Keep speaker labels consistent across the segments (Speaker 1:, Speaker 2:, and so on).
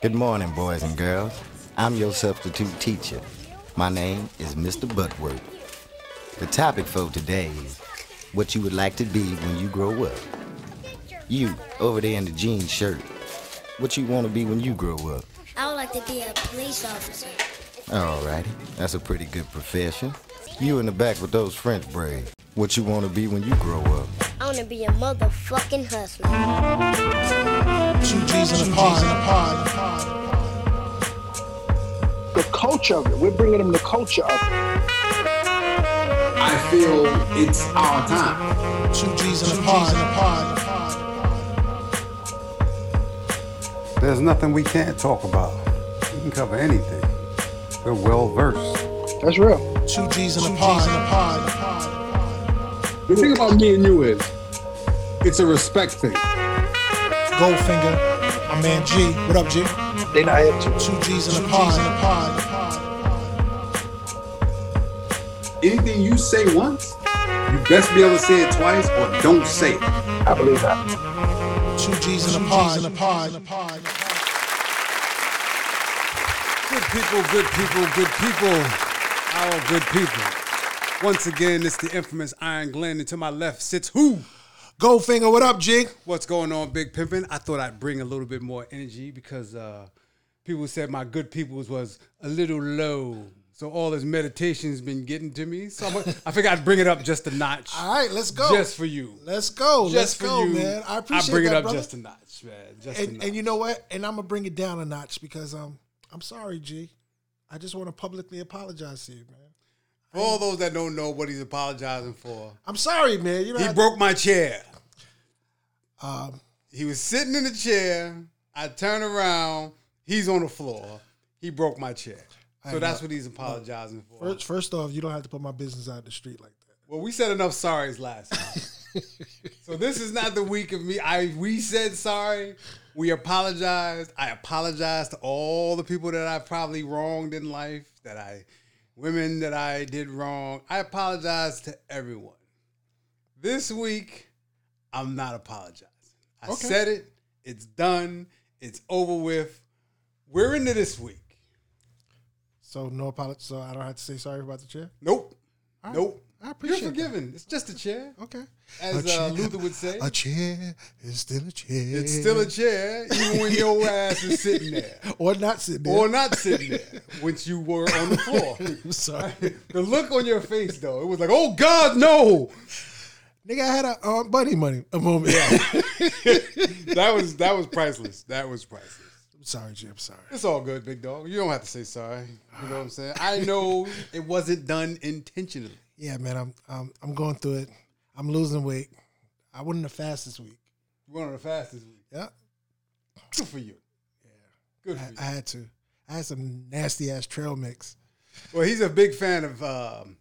Speaker 1: Good morning, boys and girls. I'm your substitute teacher. My name is Mr. Buttworth. The topic for today is what you would like to be when you grow up. You, over there in the jean shirt, what you want to be when you grow
Speaker 2: up? I would like to be a police officer.
Speaker 1: Alrighty, that's a pretty good profession. You in the back with those French braids, what you want to be when you grow up?
Speaker 3: I want to be a motherfucking hustler two G's in a
Speaker 4: pod. The culture of it. We're bringing them the culture of it.
Speaker 5: I feel it's our time. Two G's in a pod.
Speaker 1: There's nothing we can't talk about. We can cover anything. We're well versed.
Speaker 4: That's real. Two G's in a pod.
Speaker 6: The thing about me and you is, it's a respect thing.
Speaker 7: Goldfinger, my man G.
Speaker 8: What up,
Speaker 7: G?
Speaker 8: They not here too. Two G's in a pod.
Speaker 6: In a pod. Anything you say once, you best be able to say it twice or don't say it.
Speaker 8: I believe that. Two G's in a pod. In a pod.
Speaker 9: Good people, good people, good people, our good people. Once again, it's the infamous Iron Glenn, and to my left sits who?
Speaker 7: Goldfinger, what up, Jig?
Speaker 9: What's going on, Big Pimpin'? I thought I'd bring a little bit more energy because uh, people said my good peoples was a little low. So all this meditation's been getting to me. So I'm, I figured I'd bring it up just a notch. All
Speaker 7: right, let's go.
Speaker 9: Just for you.
Speaker 7: Let's go. Just let's for go, you, man. I appreciate
Speaker 9: I bring
Speaker 7: that,
Speaker 9: it up
Speaker 7: brother.
Speaker 9: just a notch, man. Just
Speaker 7: and, a
Speaker 9: notch.
Speaker 7: and you know what? And I'm gonna bring it down a notch because um, I'm sorry, G. I just want to publicly apologize to you, man.
Speaker 9: For all those that don't know what he's apologizing for,
Speaker 7: I'm sorry, man. You know,
Speaker 9: he I, broke my chair. Um, he was sitting in the chair. I turn around. He's on the floor. He broke my chair. So I that's know. what he's apologizing for. First,
Speaker 7: first off, you don't have to put my business out in the street like that.
Speaker 9: Well, we said enough sorries last time. so this is not the week of me. I we said sorry. We apologized. I apologized to all the people that I probably wronged in life that I women that I did wrong. I apologize to everyone. This week, I'm not apologizing. I okay. said it. It's done. It's over with. We're into this week.
Speaker 7: So no apology. So I don't have to say sorry about the chair.
Speaker 9: Nope. Right. Nope.
Speaker 7: I appreciate.
Speaker 9: You're forgiven.
Speaker 7: That.
Speaker 9: It's just a chair.
Speaker 7: Okay. As uh,
Speaker 9: chair, uh, Luther would say,
Speaker 7: a chair is still a chair.
Speaker 9: It's still a chair, even when your ass is sitting there,
Speaker 7: or not sitting there,
Speaker 9: or not sitting there, once you were on the floor. I'm
Speaker 7: sorry.
Speaker 9: the look on your face, though, it was like, oh God, no.
Speaker 7: Nigga, I had a um, uh, buddy money a moment. Yeah.
Speaker 9: that was that was priceless. That was priceless.
Speaker 7: I'm sorry, Jim. Sorry.
Speaker 9: It's all good, big dog. You don't have to say sorry. You know what I'm saying? I know it wasn't done intentionally
Speaker 7: yeah, man, I'm I'm I'm going through it. I'm losing weight. I wasn't the fastest week.
Speaker 9: You weren't the fastest week.
Speaker 7: Yeah.
Speaker 9: Good for you. Yeah.
Speaker 7: Good. I, I, had to. I had some nasty ass trail mix.
Speaker 9: Well, he's a big fan of um,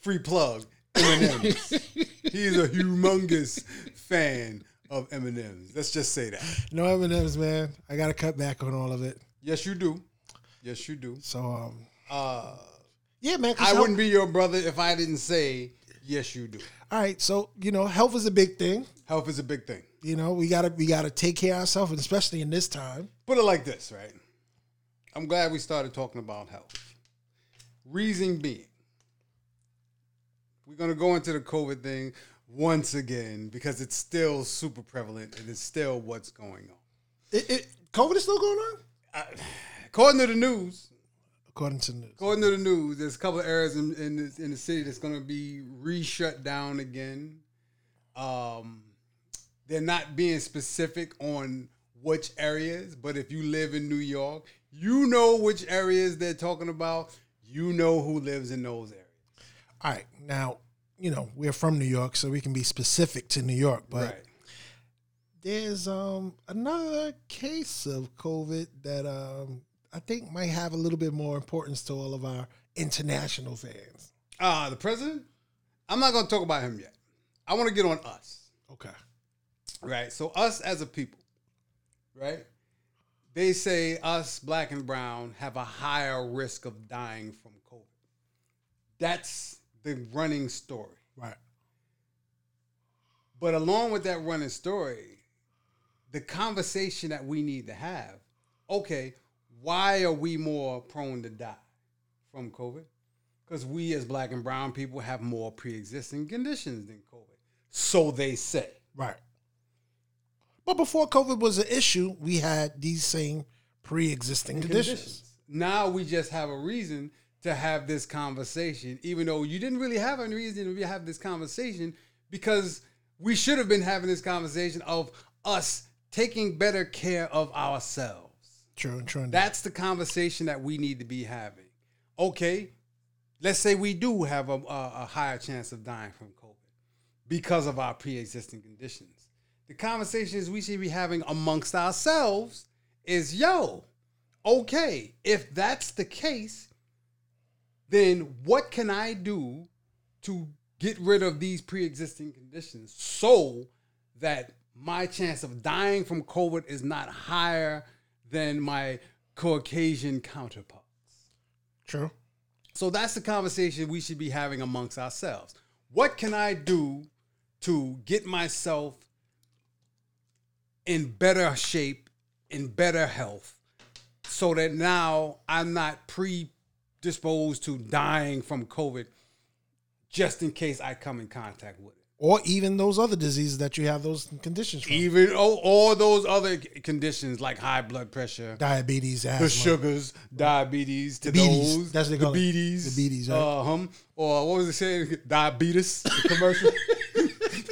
Speaker 9: free plug M&Ms. he's a humongous fan of M&Ms. Let's just say that. No
Speaker 7: M&Ms, man. I got to cut back on all of it.
Speaker 9: Yes, you do. Yes, you do.
Speaker 7: So, um, uh, yeah, man.
Speaker 9: I health, wouldn't be your brother if I didn't say yes, you do.
Speaker 7: All right, so you know, health is a big thing.
Speaker 9: Health is a big thing.
Speaker 7: You know, we gotta we gotta take care of ourselves, and especially in this time.
Speaker 9: Put it like this, right? I'm glad we started talking about health. Reason being, we're gonna go into the COVID thing once again because it's still super prevalent and it's still what's going on.
Speaker 7: It, it COVID is still going on. according to the news,
Speaker 9: According to the news. According to the news, there's a couple of areas in, in, the, in the city that's going to be re-shut down again. Um, they're not being specific on which areas, but if you live in New York, you know which areas they're talking about. You know who lives in those areas.
Speaker 7: All right. Now, you know, we're from New York, so we can be specific to New York, but right. there's um another case of COVID that um I think might have a little bit more importance to all of our international fans.
Speaker 9: Uh, the president? I'm not going to talk about him yet. I want to get on us.
Speaker 7: Okay.
Speaker 9: Right. So, us as a people, right? They say us, black and brown, have a higher risk of dying from COVID. That's the running story.
Speaker 7: Right.
Speaker 9: But along with that running story, the conversation that we need to have okay, why are we more prone to die from COVID? Because we as black and brown people have more pre existing conditions than COVID. So they say.
Speaker 7: Right. But before COVID was an issue, we had these same pre existing conditions. conditions.
Speaker 9: Now we just have a reason to have this conversation, even though you didn't really have any reason to have this conversation because we should have been having this conversation of us taking better care of ourselves.
Speaker 7: True, true. Enough.
Speaker 9: That's the conversation that we need to be having. Okay, let's say we do have a, a, a higher chance of dying from COVID because of our pre-existing conditions. The conversations we should be having amongst ourselves is, yo, okay, if that's the case, then what can I do to get rid of these pre-existing conditions so that my chance of dying from COVID is not higher than my Caucasian counterparts.
Speaker 7: True.
Speaker 9: So that's the conversation we should be having amongst ourselves. What can I do to get myself in better shape, in better health, so that now I'm not predisposed to dying from COVID just in case I come in contact with
Speaker 7: or even those other diseases that you have those conditions from.
Speaker 9: Even oh, all those other conditions like high blood pressure,
Speaker 7: diabetes, asthma. the
Speaker 9: sugars, diabetes, to diabetes. those,
Speaker 7: that's what they call diabetes,
Speaker 9: it. diabetes,
Speaker 7: right? uh, hum,
Speaker 9: or what was it saying? Diabetes commercial.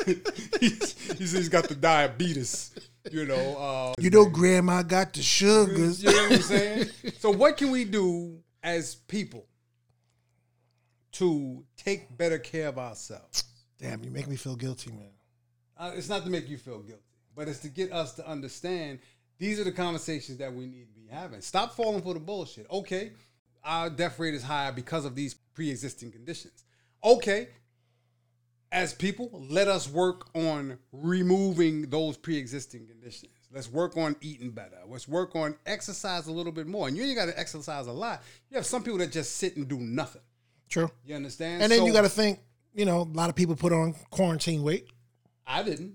Speaker 9: he's, he's got the diabetes. You know, uh,
Speaker 7: you know, grandma got the sugars.
Speaker 9: You know what I'm saying? so, what can we do as people to take better care of ourselves?
Speaker 7: Damn, you make me feel guilty, man.
Speaker 9: Uh, it's not to make you feel guilty, but it's to get us to understand these are the conversations that we need to be having. Stop falling for the bullshit. Okay, our death rate is higher because of these pre existing conditions. Okay, as people, let us work on removing those pre existing conditions. Let's work on eating better. Let's work on exercise a little bit more. And you ain't got to exercise a lot. You have some people that just sit and do nothing.
Speaker 7: True.
Speaker 9: You understand?
Speaker 7: And then so, you got to think you know, a lot of people put on quarantine weight.
Speaker 9: I didn't.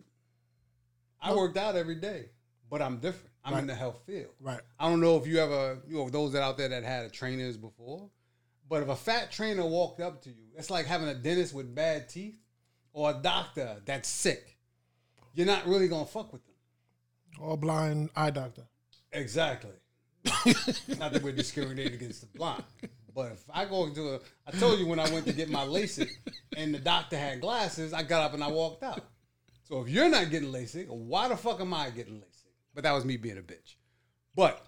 Speaker 9: I oh. worked out every day, but I'm different. I'm right. in the health field.
Speaker 7: Right.
Speaker 9: I don't know if you ever, you know, those that out there that had a trainers before, but if a fat trainer walked up to you, it's like having a dentist with bad teeth or a doctor that's sick. You're not really gonna fuck with them.
Speaker 7: Or blind eye doctor.
Speaker 9: Exactly. not that we're discriminating against the blind, but if I go into a, I told you when I went to get my LASIK and the doctor had glasses, I got up and I walked out. So if you're not getting LASIK, why the fuck am I getting LASIK? But that was me being a bitch. But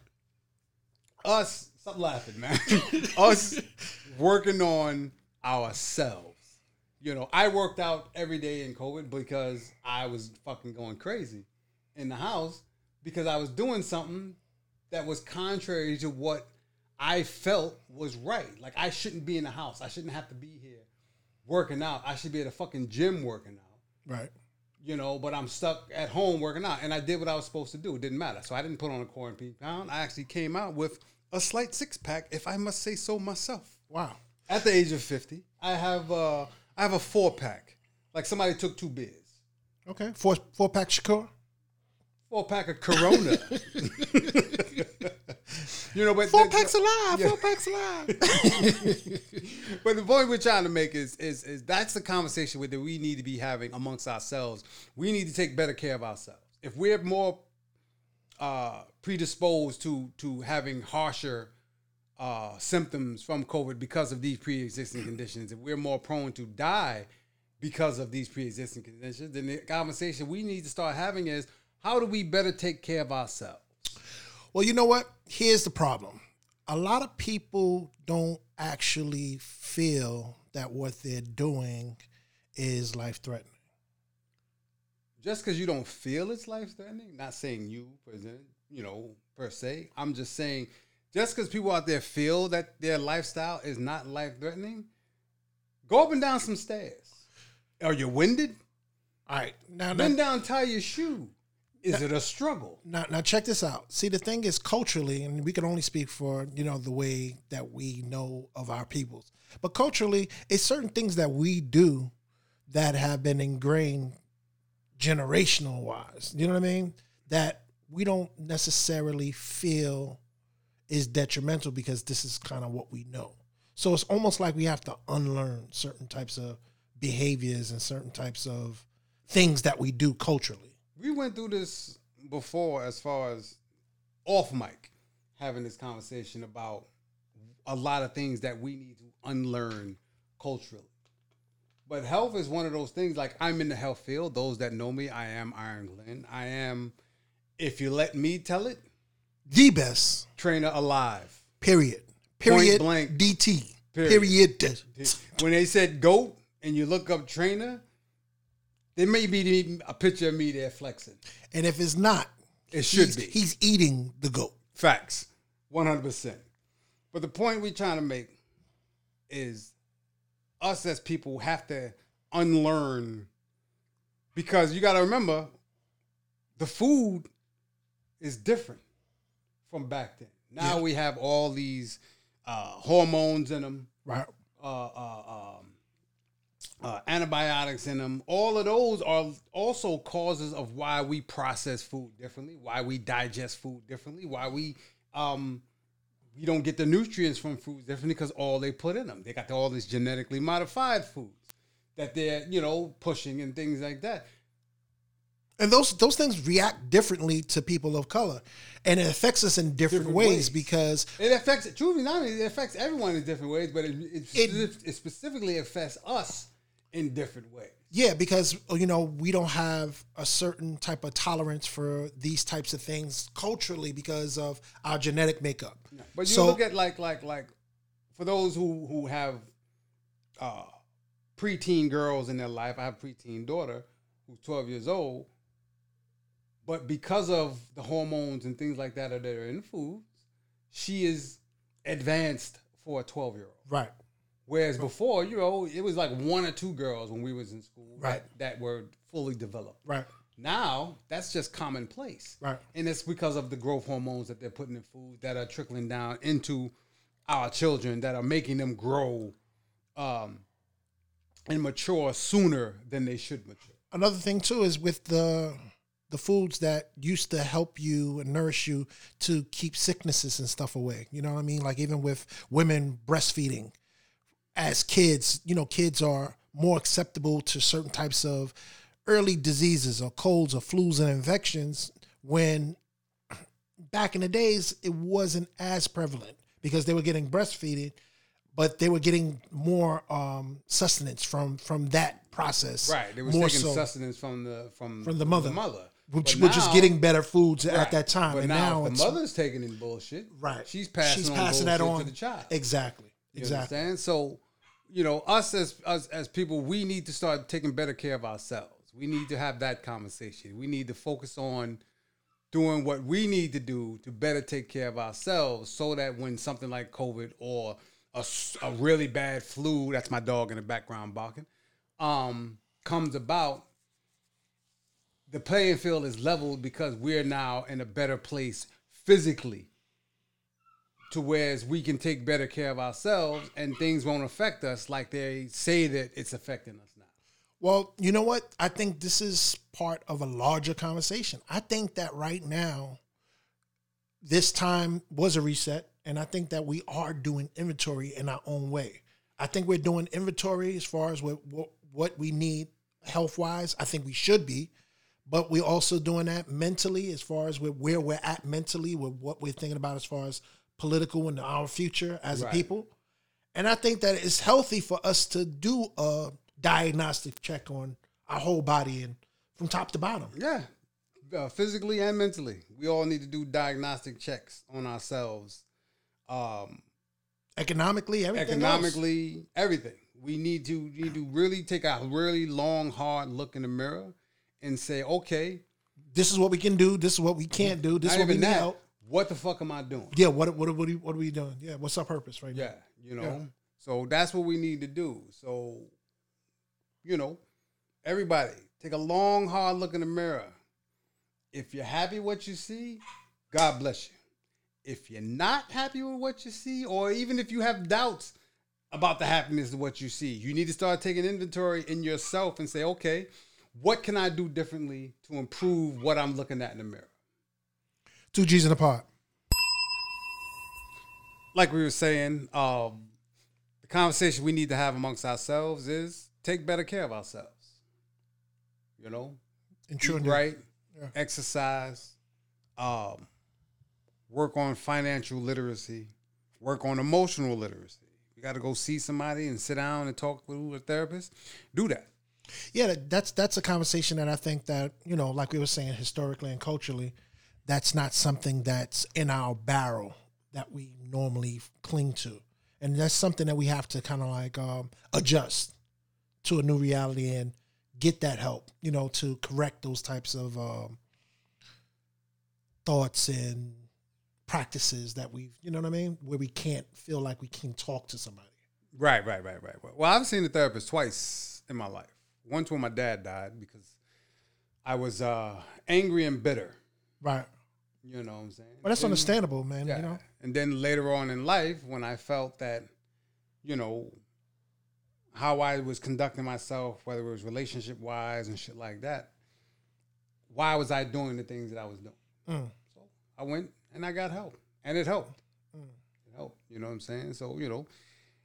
Speaker 9: us, stop laughing, man. us working on ourselves. You know, I worked out every day in COVID because I was fucking going crazy in the house because I was doing something that was contrary to what I felt was right. Like I shouldn't be in the house. I shouldn't have to be here working out. I should be at a fucking gym working out.
Speaker 7: Right.
Speaker 9: You know, but I'm stuck at home working out. And I did what I was supposed to do. It didn't matter. So I didn't put on a quarantine pound. I actually came out with a slight six pack, if I must say so myself.
Speaker 7: Wow.
Speaker 9: At the age of 50, I have uh I have a four pack. Like somebody took two beers.
Speaker 7: Okay. Four four pack Shakur?
Speaker 9: Four pack of Corona. You know, but
Speaker 7: four the, packs alive, yeah. four packs alive.
Speaker 9: but the point we're trying to make is, is is that's the conversation that we need to be having amongst ourselves. We need to take better care of ourselves. If we're more uh, predisposed to to having harsher uh, symptoms from COVID because of these pre-existing conditions, if we're more prone to die because of these pre-existing conditions, then the conversation we need to start having is how do we better take care of ourselves?
Speaker 7: Well, you know what? Here's the problem. A lot of people don't actually feel that what they're doing is life threatening.
Speaker 9: Just because you don't feel it's life threatening, not saying you present, you know, per se. I'm just saying, just because people out there feel that their lifestyle is not life threatening, go up and down some stairs. Are you winded?
Speaker 7: All right,
Speaker 9: now bend that, down, tie your shoe is it a struggle?
Speaker 7: Now, now check this out. See, the thing is culturally, and we can only speak for you know the way that we know of our peoples. But culturally, it's certain things that we do that have been ingrained generational wise. You know what I mean? That we don't necessarily feel is detrimental because this is kind of what we know. So it's almost like we have to unlearn certain types of behaviors and certain types of things that we do culturally
Speaker 9: we went through this before as far as off mic having this conversation about a lot of things that we need to unlearn culturally. But health is one of those things. Like I'm in the health field. Those that know me, I am Iron Glenn. I am, if you let me tell it,
Speaker 7: the best
Speaker 9: trainer alive.
Speaker 7: Period. Period. Point blank. DT. Period. period.
Speaker 9: When they said goat and you look up trainer, there may be a picture of me there flexing.
Speaker 7: And if it's not,
Speaker 9: it should be.
Speaker 7: He's eating the goat.
Speaker 9: Facts. 100%. But the point we're trying to make is us as people have to unlearn because you got to remember the food is different from back then. Now yeah. we have all these uh, hormones in them.
Speaker 7: Right. Uh,
Speaker 9: uh, um, uh, antibiotics in them. All of those are also causes of why we process food differently, why we digest food differently, why we um, we don't get the nutrients from foods differently because all they put in them. They got all these genetically modified foods that they're you know pushing and things like that.
Speaker 7: And those those things react differently to people of color, and it affects us in different, different ways, ways, because
Speaker 9: it affects. Truly, not it affects everyone in different ways, but it, it, it, it specifically affects us in different ways.
Speaker 7: Yeah, because uh, you know we don't have a certain type of tolerance for these types of things culturally because of our genetic makeup.
Speaker 9: But you so, look at like like like for those who who have uh, preteen girls in their life. I have a preteen daughter who's twelve years old, but because of the hormones and things like that that are in foods, she is advanced for a twelve year old.
Speaker 7: Right.
Speaker 9: Whereas before, you know, it was like one or two girls when we was in school
Speaker 7: right.
Speaker 9: that, that were fully developed.
Speaker 7: Right.
Speaker 9: Now that's just commonplace.
Speaker 7: Right.
Speaker 9: And it's because of the growth hormones that they're putting in food that are trickling down into our children that are making them grow um, and mature sooner than they should mature.
Speaker 7: Another thing too is with the the foods that used to help you and nourish you to keep sicknesses and stuff away. You know what I mean? Like even with women breastfeeding, as kids, you know, kids are more acceptable to certain types of early diseases or colds or flus and infections when back in the days it wasn't as prevalent because they were getting breastfeeding but they were getting more um, sustenance from from that process
Speaker 9: right they were more taking so sustenance from the from,
Speaker 7: from the mother the
Speaker 9: mother
Speaker 7: which are which is getting better foods right. at that time but
Speaker 9: and now, now the mother's taking in bullshit
Speaker 7: right
Speaker 9: she's passing she's passing that on to the child
Speaker 7: exactly you exactly
Speaker 9: understand?
Speaker 7: so
Speaker 9: you know, us as us as people, we need to start taking better care of ourselves. We need to have that conversation. We need to focus on doing what we need to do to better take care of ourselves so that when something like COVID or a, a really bad flu, that's my dog in the background barking, um, comes about, the playing field is leveled because we're now in a better place physically to whereas we can take better care of ourselves and things won't affect us like they say that it's affecting us now.
Speaker 7: Well, you know what? I think this is part of a larger conversation. I think that right now, this time was a reset, and I think that we are doing inventory in our own way. I think we're doing inventory as far as what what, what we need health wise. I think we should be, but we're also doing that mentally as far as where, where we're at mentally, with what we're thinking about as far as political in our future as right. a people. And I think that it's healthy for us to do a diagnostic check on our whole body and from top to bottom.
Speaker 9: Yeah. Uh, physically and mentally, we all need to do diagnostic checks on ourselves. Um,
Speaker 7: economically, everything.
Speaker 9: Economically,
Speaker 7: else.
Speaker 9: everything. We need to need to really take a really long, hard look in the mirror and say, okay,
Speaker 7: this is what we can do. This is what we can't do. This is what we need. Help
Speaker 9: what the fuck am I doing?
Speaker 7: Yeah, what what what are, what are we doing? Yeah, what's our purpose right
Speaker 9: yeah, now? Yeah, you know. Yeah. So that's what we need to do. So, you know, everybody take a long, hard look in the mirror. If you're happy what you see, God bless you. If you're not happy with what you see, or even if you have doubts about the happiness of what you see, you need to start taking inventory in yourself and say, okay, what can I do differently to improve what I'm looking at in the mirror?
Speaker 7: Two G's in a pot.
Speaker 9: Like we were saying, um, the conversation we need to have amongst ourselves is take better care of ourselves. You know,
Speaker 7: eat
Speaker 9: right, yeah. exercise, um, work on financial literacy, work on emotional literacy. You got to go see somebody and sit down and talk with a therapist. Do that.
Speaker 7: Yeah, that's that's a conversation that I think that you know, like we were saying historically and culturally, that's not something that's in our barrel that we normally cling to. And that's something that we have to kind of like um, adjust to a new reality and get that help, you know, to correct those types of um, thoughts and practices that we've, you know what I mean, where we can't feel like we can talk to somebody.
Speaker 9: Right, right, right, right. Well, I've seen a therapist twice in my life. Once when my dad died because I was uh, angry and bitter
Speaker 7: Right.
Speaker 9: You know what I'm saying?
Speaker 7: But well, that's and, understandable, man. Yeah. You know?
Speaker 9: And then later on in life, when I felt that, you know, how I was conducting myself, whether it was relationship wise and shit like that, why was I doing the things that I was doing? Mm. So I went and I got help, and it helped. Mm. It helped. You know what I'm saying? So you know,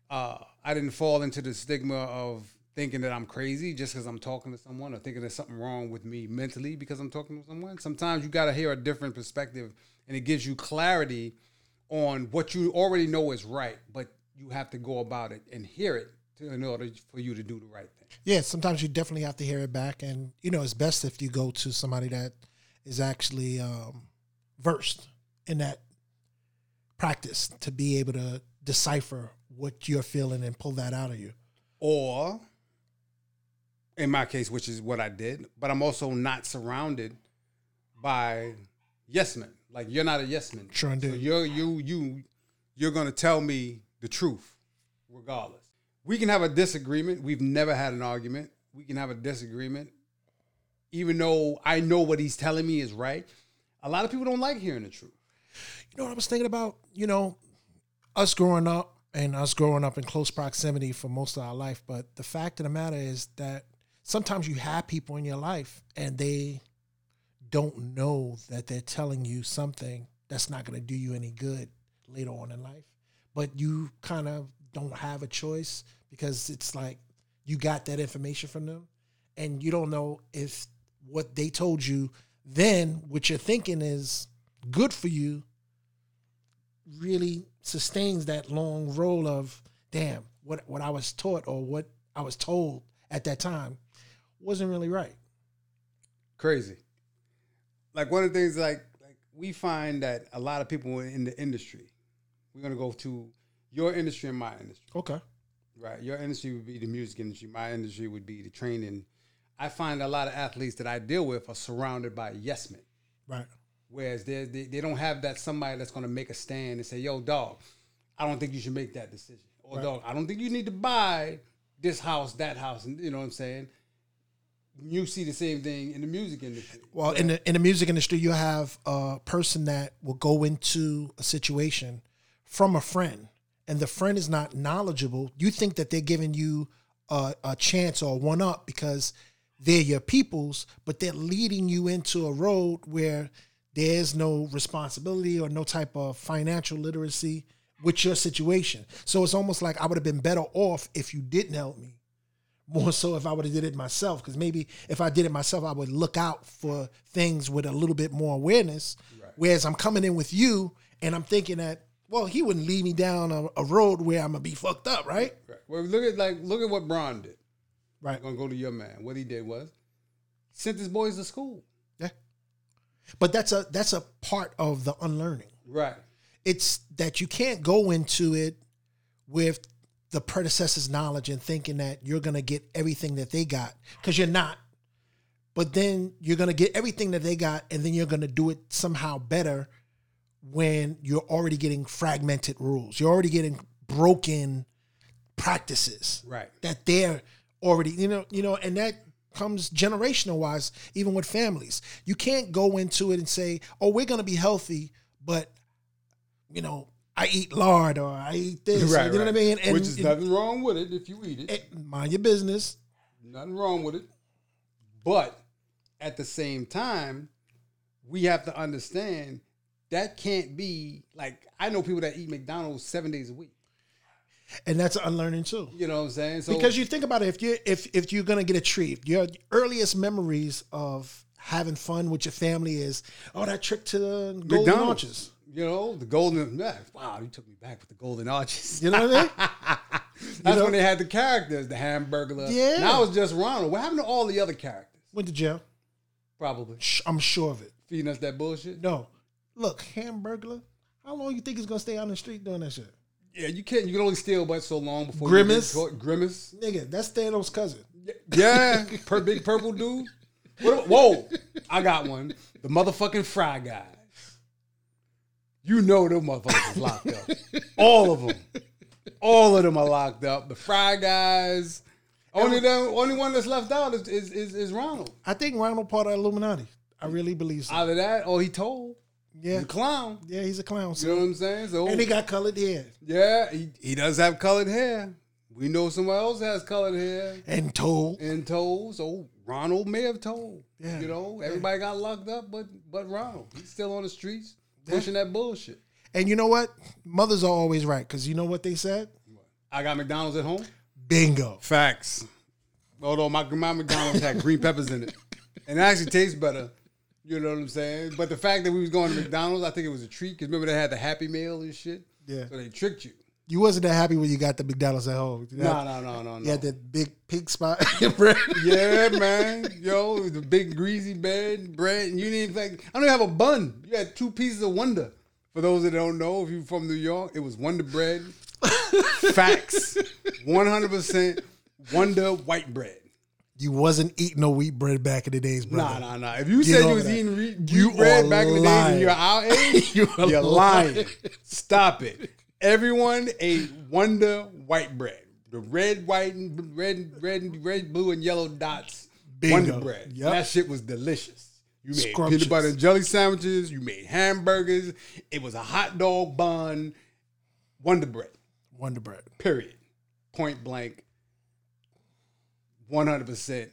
Speaker 9: uh, I didn't fall into the stigma of thinking that I'm crazy just because I'm talking to someone or thinking there's something wrong with me mentally because I'm talking to someone. Sometimes you got to hear a different perspective and it gives you clarity on what you already know is right, but you have to go about it and hear it to, in order for you to do the right thing.
Speaker 7: Yeah, sometimes you definitely have to hear it back. And, you know, it's best if you go to somebody that is actually um, versed in that practice to be able to decipher what you're feeling and pull that out of you.
Speaker 9: Or in my case, which is what I did. But I'm also not surrounded by yes men. Like you're not a yes man.
Speaker 7: Sure
Speaker 9: so you're you you you're gonna tell me the truth, regardless. We can have a disagreement. We've never had an argument. We can have a disagreement, even though I know what he's telling me is right. A lot of people don't like hearing the truth.
Speaker 7: You know what I was thinking about? You know, us growing up and us growing up in close proximity for most of our life. But the fact of the matter is that sometimes you have people in your life and they don't know that they're telling you something that's not going to do you any good later on in life. But you kind of don't have a choice because it's like you got that information from them and you don't know if what they told you then, what you're thinking is good for you, really sustains that long role of, damn, what, what I was taught or what I was told at that time wasn't really right.
Speaker 9: Crazy. Like one of the things like like we find that a lot of people in the industry, we're gonna go to your industry and my industry.
Speaker 7: Okay.
Speaker 9: Right. Your industry would be the music industry. My industry would be the training. I find a lot of athletes that I deal with are surrounded by yes men.
Speaker 7: Right.
Speaker 9: Whereas they, they, don't have that somebody that's going to make a stand and say, yo, dog, I don't think you should make that decision. Or, right. dog, I don't think you need to buy this house, that house. And you know what I'm saying? you see the same thing in the music industry.
Speaker 7: Well, in the in the music industry, you have a person that will go into a situation from a friend, and the friend is not knowledgeable. You think that they're giving you a, a chance or one up because they're your peoples, but they're leading you into a road where there's no responsibility or no type of financial literacy with your situation. So it's almost like I would have been better off if you didn't help me more so if I would have did it myself. Because maybe if I did it myself, I would look out for things with a little bit more awareness. Right. Whereas I'm coming in with you, and I'm thinking that well, he wouldn't lead me down a, a road where I'm gonna be fucked up, right? right? Well,
Speaker 9: look at like look at what Bron did.
Speaker 7: Right. I'm
Speaker 9: gonna go to your man. What he did was sent his boys to school.
Speaker 7: Yeah. But that's a that's a part of the unlearning.
Speaker 9: Right.
Speaker 7: It's that you can't go into it with the predecessor's knowledge and thinking that you're going to get everything that they got because you're not. But then you're going to get everything that they got and then you're going to do it somehow better when you're already getting fragmented rules. You're already getting broken practices.
Speaker 9: Right.
Speaker 7: That they're already, you know, you know, and that comes generational wise, even with families. You can't go into it and say, oh, we're going to be healthy, but, you know, I eat lard or I eat this. Right, you know what I mean? And Which
Speaker 9: is nothing wrong with it if you eat it. Eh,
Speaker 7: mind your business.
Speaker 9: Nothing wrong with it. But at the same time, we have to understand that can't be like I know people that eat McDonald's seven days a week.
Speaker 7: And that's unlearning too.
Speaker 9: You know what I'm saying?
Speaker 7: So because you think about it, if you if if you're gonna get a treat, your earliest memories of having fun with your family is oh that trick to the Golden McDonald's.
Speaker 9: You know, the golden. Wow, you took me back with the golden arches.
Speaker 7: You know what I
Speaker 9: mean? That's you know? when they had the characters, the Hamburglar. Yeah. Now it's just Ronald. What happened to all the other characters?
Speaker 7: Went to jail.
Speaker 9: Probably.
Speaker 7: I'm sure of it.
Speaker 9: Feeding us that bullshit.
Speaker 7: No, look, Hamburglar. How long you think he's gonna stay on the street doing that shit?
Speaker 9: Yeah, you can't. You can only steal but so long before
Speaker 7: grimace.
Speaker 9: grimace,
Speaker 7: nigga, that's Thanos' cousin.
Speaker 9: Yeah, per, big purple dude. What, whoa, I got one. The motherfucking fry guy. You know them motherfuckers locked up. All of them. All of them are locked up. The Fry Guys. Only the only one that's left out is is, is, is Ronald.
Speaker 7: I think Ronald part of Illuminati. I really believe so.
Speaker 9: Either that or he told.
Speaker 7: Yeah. The
Speaker 9: clown.
Speaker 7: Yeah, he's a clown. So.
Speaker 9: You know what I'm saying? So,
Speaker 7: and he got colored hair.
Speaker 9: Yeah, he, he does have colored hair. We know somebody else has colored hair.
Speaker 7: And told.
Speaker 9: And told. So Ronald may have told. Yeah. You know, everybody yeah. got locked up, but but Ronald. He's still on the streets pushing that bullshit.
Speaker 7: And you know what? Mothers are always right because you know what they said.
Speaker 9: I got McDonald's at home.
Speaker 7: Bingo.
Speaker 9: Facts. Although my my McDonald's had green peppers in it, and it actually tastes better. You know what I'm saying? But the fact that we was going to McDonald's, I think it was a treat because remember they had the Happy Meal and shit.
Speaker 7: Yeah.
Speaker 9: So they tricked you
Speaker 7: you wasn't that happy when you got the McDonald's at home.
Speaker 9: no, no, no, no,
Speaker 7: no. You had that big pink spot bread.
Speaker 9: yeah, man. Yo, the big greasy bread, bread. And you didn't like. I don't even have a bun. You had two pieces of Wonder. For those that don't know, if you're from New York, it was Wonder bread. Facts, one hundred percent Wonder white bread.
Speaker 7: You wasn't eating no wheat bread back in the days, brother. Nah, nah, nah.
Speaker 9: If you Get said you was that. eating wheat you bread back lying. in the days and you're our age,
Speaker 7: you are you're lying. lying.
Speaker 9: Stop it everyone ate Wonder white bread. The red, white, and red, red, red, blue, and yellow dots Bingo. Wonder bread. Yep. That shit was delicious. You made peanut butter and jelly sandwiches. You made hamburgers. It was a hot dog bun. Wonder bread.
Speaker 7: Wonder bread.
Speaker 9: Period. Point blank. One hundred percent.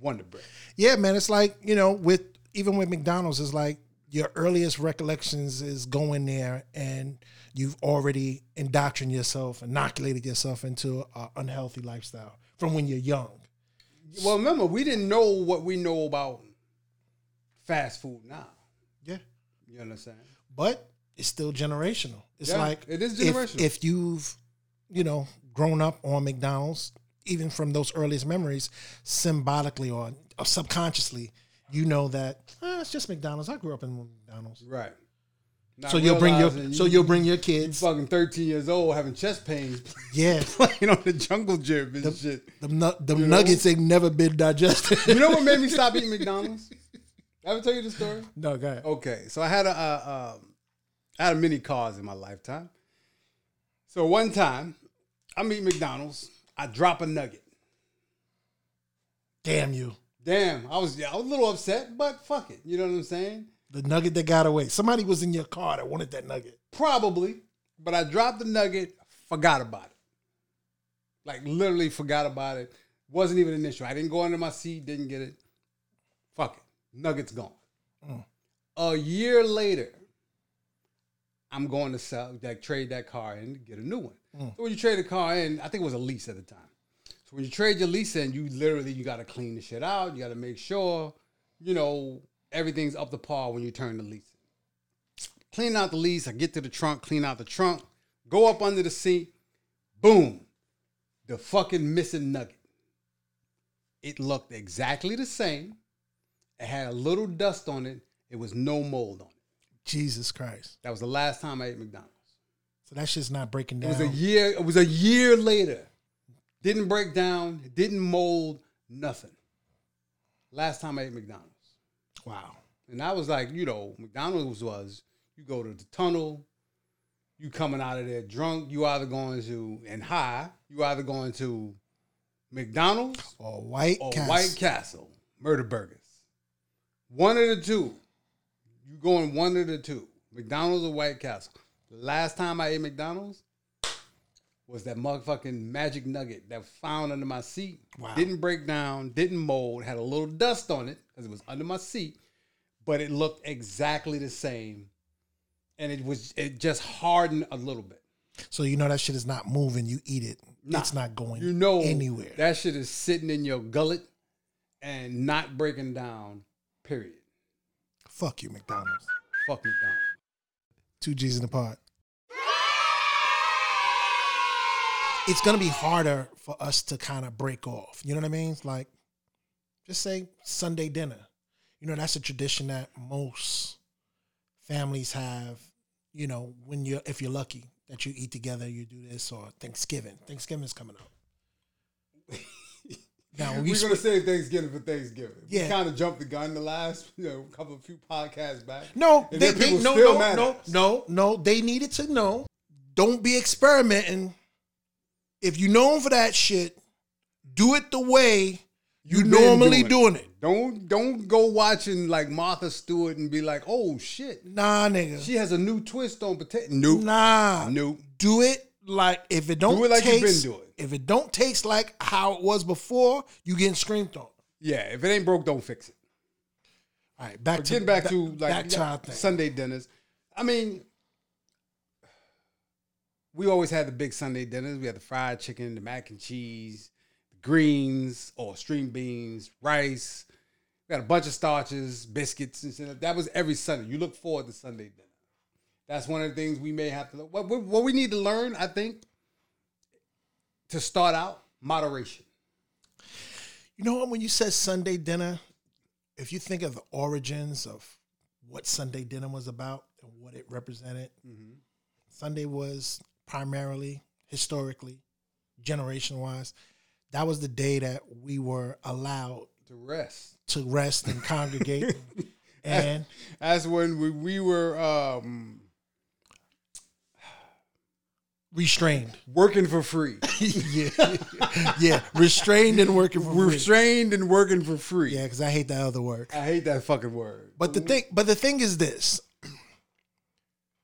Speaker 9: Wonder bread.
Speaker 7: Yeah, man. It's like you know, with even with McDonald's, it's like your earliest recollections is going there and you've already indoctrinated yourself, inoculated yourself into an unhealthy lifestyle from when you're young.
Speaker 9: Well, remember, we didn't know what we know about fast food now.
Speaker 7: Yeah.
Speaker 9: You understand?
Speaker 7: But it's still generational. It's yeah, like
Speaker 9: it is generational.
Speaker 7: If, if, you've, you know, grown up on McDonald's, even from those earliest memories, symbolically or, or subconsciously, you know that eh, it's just McDonald's. I grew up in McDonald's.
Speaker 9: Right.
Speaker 7: Not so you'll bring your you, so you'll bring your kids.
Speaker 9: You fucking thirteen years old having chest pains.
Speaker 7: Yeah,
Speaker 9: playing on the jungle gym and
Speaker 7: the, shit. The the nuggets know? ain't never been digested.
Speaker 9: you know what made me stop eating McDonald's? I ever tell you the story?
Speaker 7: No, go ahead.
Speaker 9: Okay, so I had a um, I had a many cars in my lifetime. So one time, i meet McDonald's. I drop a nugget.
Speaker 7: Damn you!
Speaker 9: Damn, I was yeah, I was a little upset, but fuck it. You know what I'm saying?
Speaker 7: The nugget that got away. Somebody was in your car that wanted that nugget.
Speaker 9: Probably, but I dropped the nugget, forgot about it. Like literally forgot about it. Wasn't even an issue. I didn't go under my seat, didn't get it. Fuck it. Nugget's gone. Mm. A year later, I'm going to sell that, trade that car and get a new one. Mm. So when you trade a car in, I think it was a lease at the time. So when you trade your lease in, you literally you gotta clean the shit out, you gotta make sure, you know, everything's up to par when you turn the lease. Clean out the lease. I get to the trunk, clean out the trunk, go up under the seat. Boom. The fucking missing nugget. It looked exactly the same. It had a little dust on it. It was no mold on it.
Speaker 7: Jesus Christ.
Speaker 9: That was the last time I ate McDonald's.
Speaker 7: So that shit's not breaking down.
Speaker 9: It was a year, it was a year later. Didn't break down, didn't mold, nothing. Last time I ate McDonald's.
Speaker 7: Wow.
Speaker 9: And I was like, you know, McDonald's was you go to the tunnel, you coming out of there drunk, you either going to and high, you either going to McDonald's
Speaker 7: or White or Castle. White
Speaker 9: Castle murder burgers. One of the two. You going one of the two, McDonald's or White Castle. The last time I ate McDonald's was that motherfucking magic nugget that found under my seat. Wow. Didn't break down, didn't mold, had a little dust on it because it was under my seat, but it looked exactly the same, and it was it just hardened a little bit.
Speaker 7: So you know that shit is not moving. You eat it. Nah, it's not going you know anywhere.
Speaker 9: That shit is sitting in your gullet and not breaking down. Period.
Speaker 7: Fuck you, McDonald's.
Speaker 9: Fuck McDonald's.
Speaker 7: Two G's in the pot. It's gonna be harder for us to kind of break off. You know what I mean? Like just say Sunday dinner. You know, that's a tradition that most families have, you know, when you're if you're lucky that you eat together, you do this or Thanksgiving. Thanksgiving's coming
Speaker 9: up. now we are gonna say Thanksgiving for Thanksgiving. Yeah, kind of jumped the gun the last you know, couple few podcasts back.
Speaker 7: No, they, they no no no no no. They needed to know. Don't be experimenting. If you're known for that shit, do it the way you, normally doing, doing it. it.
Speaker 9: Don't don't go watching like Martha Stewart and be like, oh shit.
Speaker 7: Nah, nigga.
Speaker 9: She has a new twist on potato.
Speaker 7: Nope.
Speaker 9: Nah.
Speaker 7: Nope. Do it like if it don't do it like taste, you've been doing. If it don't taste like how it was before, you getting screamed on.
Speaker 9: Yeah, if it ain't broke, don't fix it.
Speaker 7: All right, back but to getting
Speaker 9: back, back
Speaker 7: to
Speaker 9: like back to yeah, Sunday dinners. I mean, we always had the big Sunday dinners. We had the fried chicken, the mac and cheese, greens or string beans, rice. We got a bunch of starches, biscuits, and stuff. That was every Sunday. You look forward to Sunday dinner. That's one of the things we may have to. What, what we need to learn, I think, to start out, moderation.
Speaker 7: You know what? When you said Sunday dinner, if you think of the origins of what Sunday dinner was about and what it represented, mm-hmm. Sunday was primarily historically, generation wise, that was the day that we were allowed
Speaker 9: to rest,
Speaker 7: to rest and congregate. and
Speaker 9: as, as when we, we were um,
Speaker 7: restrained,
Speaker 9: working for free.
Speaker 7: yeah, yeah, restrained and working for
Speaker 9: restrained free. and working for free.
Speaker 7: Yeah, because I hate that other word. I
Speaker 9: hate that fucking word.
Speaker 7: But the thing, but the thing is this: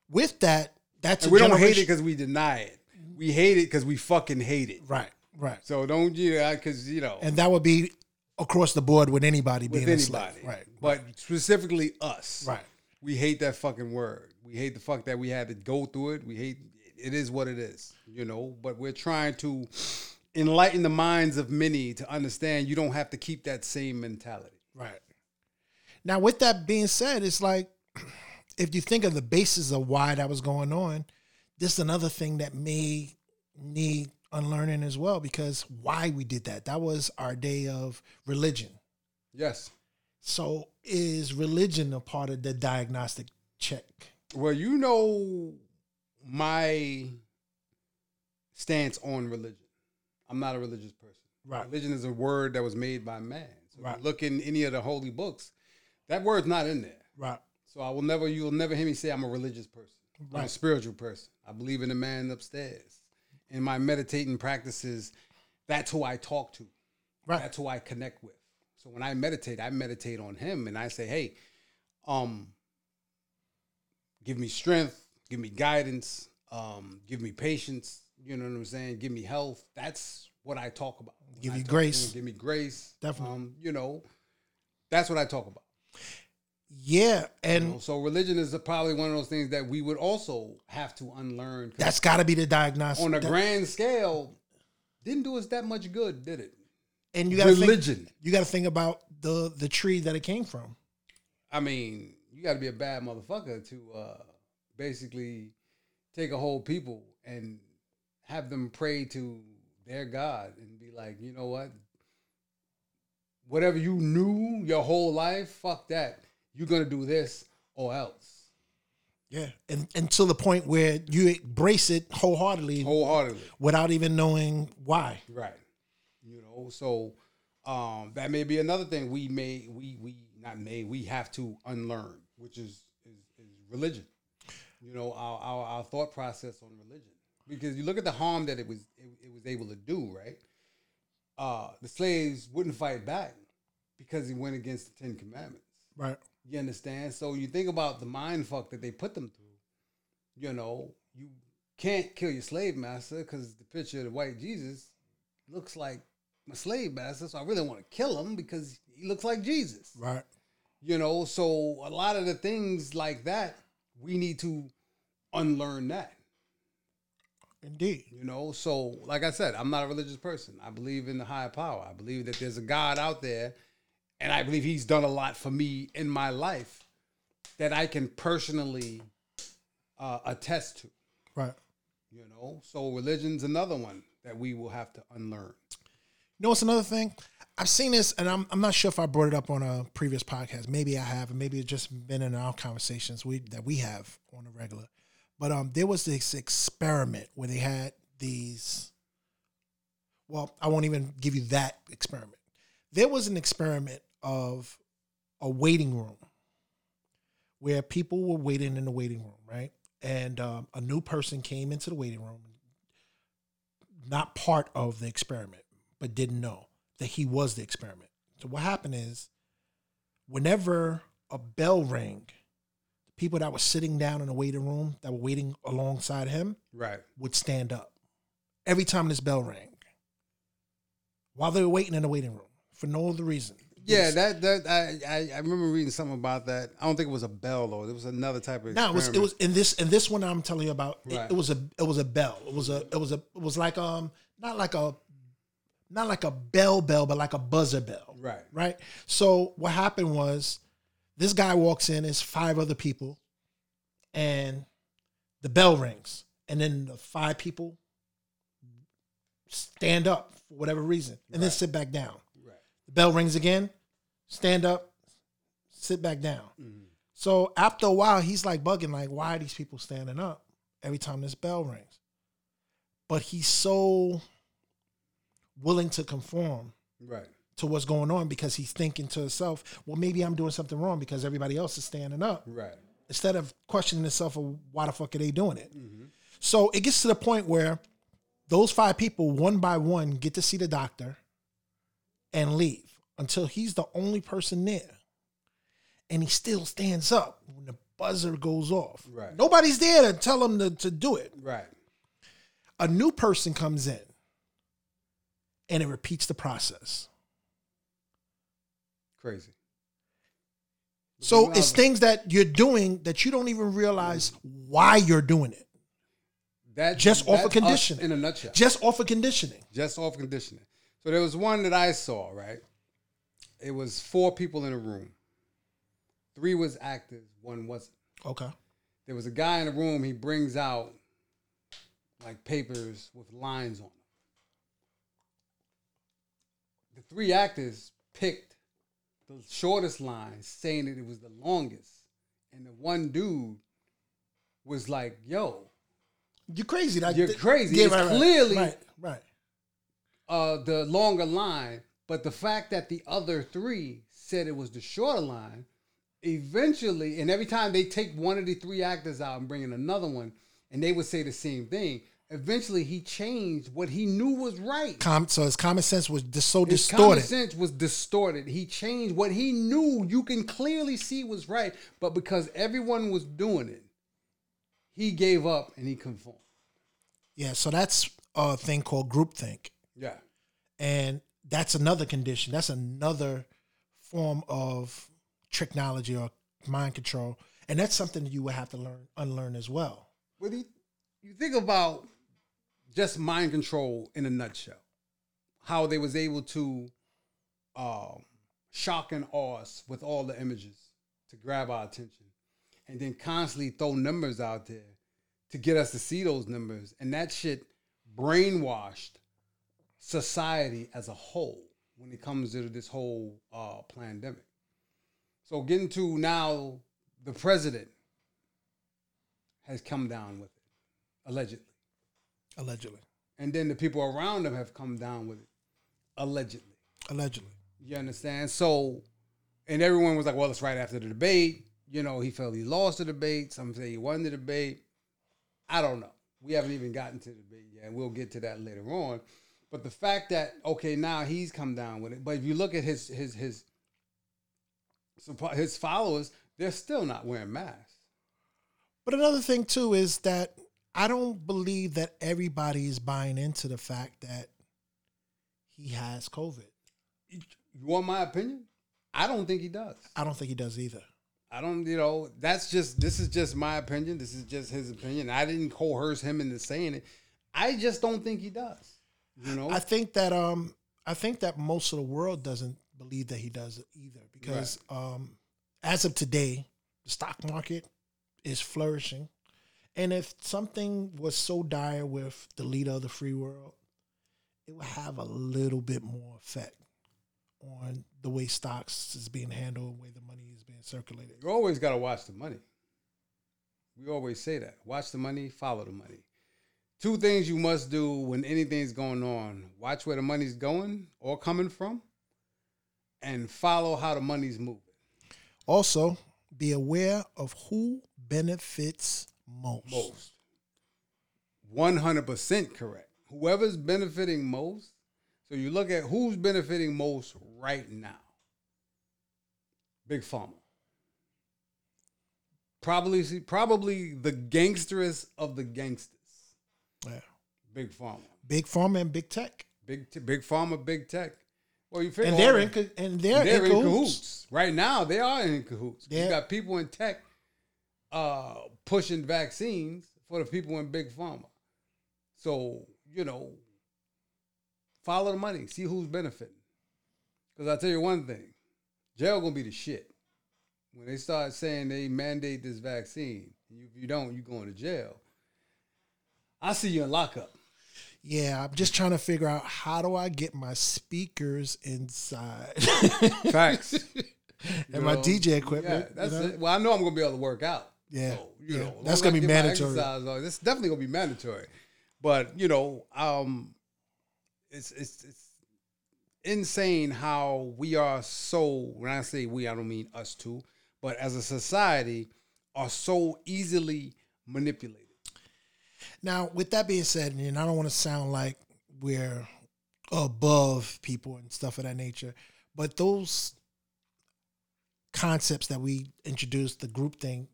Speaker 7: with that, that's we
Speaker 9: don't hate it because we deny it. We hate it because we fucking hate it.
Speaker 7: Right. Right.
Speaker 9: So don't you yeah, because you know.
Speaker 7: And that would be across the board with anybody with being anybody. a
Speaker 9: slave. Right. But right. specifically us.
Speaker 7: Right.
Speaker 9: We hate that fucking word. We hate the fuck that we had to go through it. We hate it is what it is, you know, but we're trying to enlighten the minds of many to understand you don't have to keep that same mentality.
Speaker 7: Right. Now with that being said, it's like if you think of the basis of why that was going on, this is another thing that may need unlearning as well because why we did that. That was our day of religion.
Speaker 9: Yes.
Speaker 7: So is religion a part of the diagnostic check?
Speaker 9: Well, you know my stance on religion. I'm not a religious person.
Speaker 7: Right.
Speaker 9: Religion is a word that was made by man. So right. look in any of the holy books, that word's not in there.
Speaker 7: Right.
Speaker 9: So I will never you'll never hear me say I'm a religious person. Right. I'm a spiritual person. I believe in the man upstairs in my meditating practices, that's who I talk to. Right. That's who I connect with. So when I meditate, I meditate on him and I say, "Hey, um give me strength, give me guidance, um give me patience, you know what I'm saying? Give me health." That's what I talk about.
Speaker 7: give
Speaker 9: me
Speaker 7: grace. Him,
Speaker 9: give me grace. Definitely. Um, you know, that's what I talk about.
Speaker 7: Yeah, and you know,
Speaker 9: so religion is probably one of those things that we would also have to unlearn.
Speaker 7: That's got
Speaker 9: to
Speaker 7: be the diagnosis
Speaker 9: on a that, grand scale. Didn't do us that much good, did it?
Speaker 7: And you got religion. Think, you got to think about the the tree that it came from.
Speaker 9: I mean, you got to be a bad motherfucker to uh, basically take a whole people and have them pray to their God and be like, you know what? Whatever you knew your whole life, fuck that you're gonna do this or else.
Speaker 7: Yeah, and until the point where you embrace it wholeheartedly,
Speaker 9: wholeheartedly,
Speaker 7: without even knowing why.
Speaker 9: Right. You know, so um, that may be another thing we may we we not may we have to unlearn, which is is, is religion. You know, our, our, our thought process on religion, because you look at the harm that it was it, it was able to do. Right. Uh, the slaves wouldn't fight back because he went against the Ten Commandments.
Speaker 7: Right.
Speaker 9: You understand? So you think about the mind fuck that they put them through. You know, you can't kill your slave master because the picture of the white Jesus looks like my slave master, so I really want to kill him because he looks like Jesus.
Speaker 7: Right.
Speaker 9: You know, so a lot of the things like that, we need to unlearn that.
Speaker 7: Indeed.
Speaker 9: You know, so like I said, I'm not a religious person. I believe in the higher power. I believe that there's a God out there and I believe he's done a lot for me in my life that I can personally uh, attest to.
Speaker 7: Right.
Speaker 9: You know, so religion's another one that we will have to unlearn.
Speaker 7: You know, what's another thing? I've seen this, and I'm, I'm not sure if I brought it up on a previous podcast. Maybe I have, and maybe it's just been in our conversations we that we have on a regular. But um, there was this experiment where they had these. Well, I won't even give you that experiment. There was an experiment of a waiting room where people were waiting in the waiting room, right? And um, a new person came into the waiting room, not part of the experiment, but didn't know that he was the experiment. So what happened is, whenever a bell rang, the people that were sitting down in the waiting room that were waiting alongside him,
Speaker 9: right,
Speaker 7: would stand up every time this bell rang while they were waiting in the waiting room for no other reason
Speaker 9: yeah, that that I, I remember reading something about that. I don't think it was a bell though. It was another type of.
Speaker 7: No, it was it was in this in this one I'm telling you about. Right. It, it, was a it was a bell. It was a it was a it was like um not like a not like a bell bell but like a buzzer bell.
Speaker 9: Right.
Speaker 7: Right. So what happened was this guy walks in. It's five other people, and the bell rings, and then the five people stand up for whatever reason, and right. then sit back down. The bell rings again. Stand up. Sit back down. Mm-hmm. So after a while, he's like bugging, like, why are these people standing up every time this bell rings? But he's so willing to conform.
Speaker 9: Right
Speaker 7: to what's going on because he's thinking to himself, well, maybe I'm doing something wrong because everybody else is standing up.
Speaker 9: Right.
Speaker 7: Instead of questioning himself why the fuck are they doing it. Mm-hmm. So it gets to the point where those five people, one by one, get to see the doctor and leave until he's the only person there. And he still stands up when the buzzer goes off. Right. Nobody's there to tell him to, to do it.
Speaker 9: Right.
Speaker 7: A new person comes in and it repeats the process.
Speaker 9: Crazy.
Speaker 7: So it's things that you're doing that you don't even realize why you're doing it. That just off of conditioning. In a nutshell. Just off of conditioning.
Speaker 9: Just off conditioning. So there was one that I saw, right? It was four people in a room. Three was actors, one wasn't.
Speaker 7: Okay.
Speaker 9: There was a guy in the room, he brings out like papers with lines on them. The three actors picked the shortest line, saying that it was the longest. And the one dude was like, yo,
Speaker 7: you're crazy. That, you're crazy. Yeah, it's right, clearly
Speaker 9: right, right uh, the longer line, but the fact that the other three said it was the shorter line, eventually, and every time they take one of the three actors out and bring in another one, and they would say the same thing. Eventually, he changed what he knew was right.
Speaker 7: Com- so his common sense was dis- so his distorted. His
Speaker 9: common sense was distorted. He changed what he knew you can clearly see was right, but because everyone was doing it, he gave up and he conformed.
Speaker 7: Yeah, so that's a thing called groupthink.
Speaker 9: Yeah.
Speaker 7: And that's another condition. That's another form of technology or mind control. And that's something that you would have to learn, unlearn as well. Well, you,
Speaker 9: you think about just mind control in a nutshell, how they was able to um, shock and awe us with all the images to grab our attention and then constantly throw numbers out there to get us to see those numbers. And that shit brainwashed society as a whole when it comes to this whole uh, pandemic. So getting to now, the president has come down with it, allegedly.
Speaker 7: Allegedly.
Speaker 9: And then the people around him have come down with it, allegedly.
Speaker 7: Allegedly.
Speaker 9: You understand? So, and everyone was like, well, it's right after the debate. You know, he felt he lost the debate. Some say he won the debate. I don't know. We haven't even gotten to the debate yet, and we'll get to that later on. But the fact that okay, now he's come down with it. But if you look at his his his his followers, they're still not wearing masks.
Speaker 7: But another thing too is that I don't believe that everybody is buying into the fact that he has COVID.
Speaker 9: You want my opinion? I don't think he does.
Speaker 7: I don't think he does either.
Speaker 9: I don't, you know, that's just, this is just my opinion. This is just his opinion. I didn't coerce him into saying it. I just don't think he does.
Speaker 7: You know, I think that um, I think that most of the world doesn't believe that he does it either because right. um, as of today, the stock market is flourishing, and if something was so dire with the leader of the free world, it would have a little bit more effect on the way stocks is being handled, the way the money is being circulated.
Speaker 9: You always got to watch the money. We always say that. Watch the money, follow the money. Two things you must do when anything's going on watch where the money's going or coming from, and follow how the money's moving.
Speaker 7: Also, be aware of who benefits most.
Speaker 9: Most. 100% correct. Whoever's benefiting most. So you look at who's benefiting most right now. Big Pharma. Probably, probably the gangsterest of the gangsters. Yeah. Big pharma.
Speaker 7: Big pharma and big tech.
Speaker 9: Big t- big pharma, big tech. Well, you and they're in co- and they're, they're in, cahoots. in, cahoots. Right now, they are in cahoots. Yeah. You got people in tech uh, pushing vaccines for the people in big pharma. So you know, follow the money, see who's benefiting. Because I tell you one thing, jail gonna be the shit when they start saying they mandate this vaccine. If you don't, you going to jail. I see you in lockup.
Speaker 7: Yeah, I'm just trying to figure out how do I get my speakers inside. Facts. and my know, DJ equipment. Yeah, that's
Speaker 9: you know? it. Well, I know I'm gonna be able to work out. Yeah. So, you yeah. know, that's gonna be mandatory. That's uh, definitely gonna be mandatory. But you know, um, it's it's it's insane how we are so when I say we, I don't mean us too, but as a society, are so easily manipulated.
Speaker 7: Now, with that being said, and I don't want to sound like we're above people and stuff of that nature, but those concepts that we introduced, the groupthink,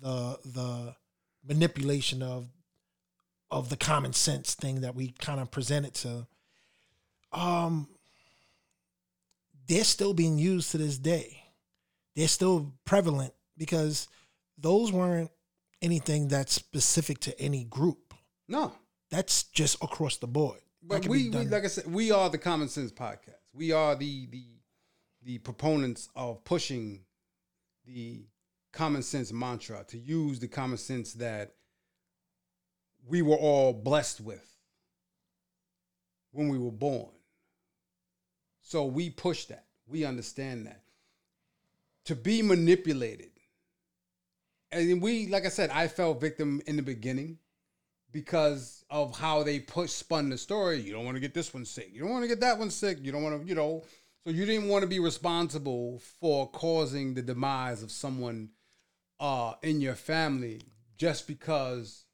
Speaker 7: the the manipulation of of the common sense thing that we kind of presented to, um, they're still being used to this day. They're still prevalent because those weren't anything that's specific to any group.
Speaker 9: No,
Speaker 7: that's just across the board.
Speaker 9: But we, we, like I said, we are the common sense podcast. We are the the the proponents of pushing the common sense mantra to use the common sense that we were all blessed with when we were born. So we push that. We understand that. To be manipulated and we like I said, I fell victim in the beginning because of how they push spun the story. You don't want to get this one sick. You don't want to get that one sick. You don't want to, you know. So you didn't want to be responsible for causing the demise of someone uh, in your family just because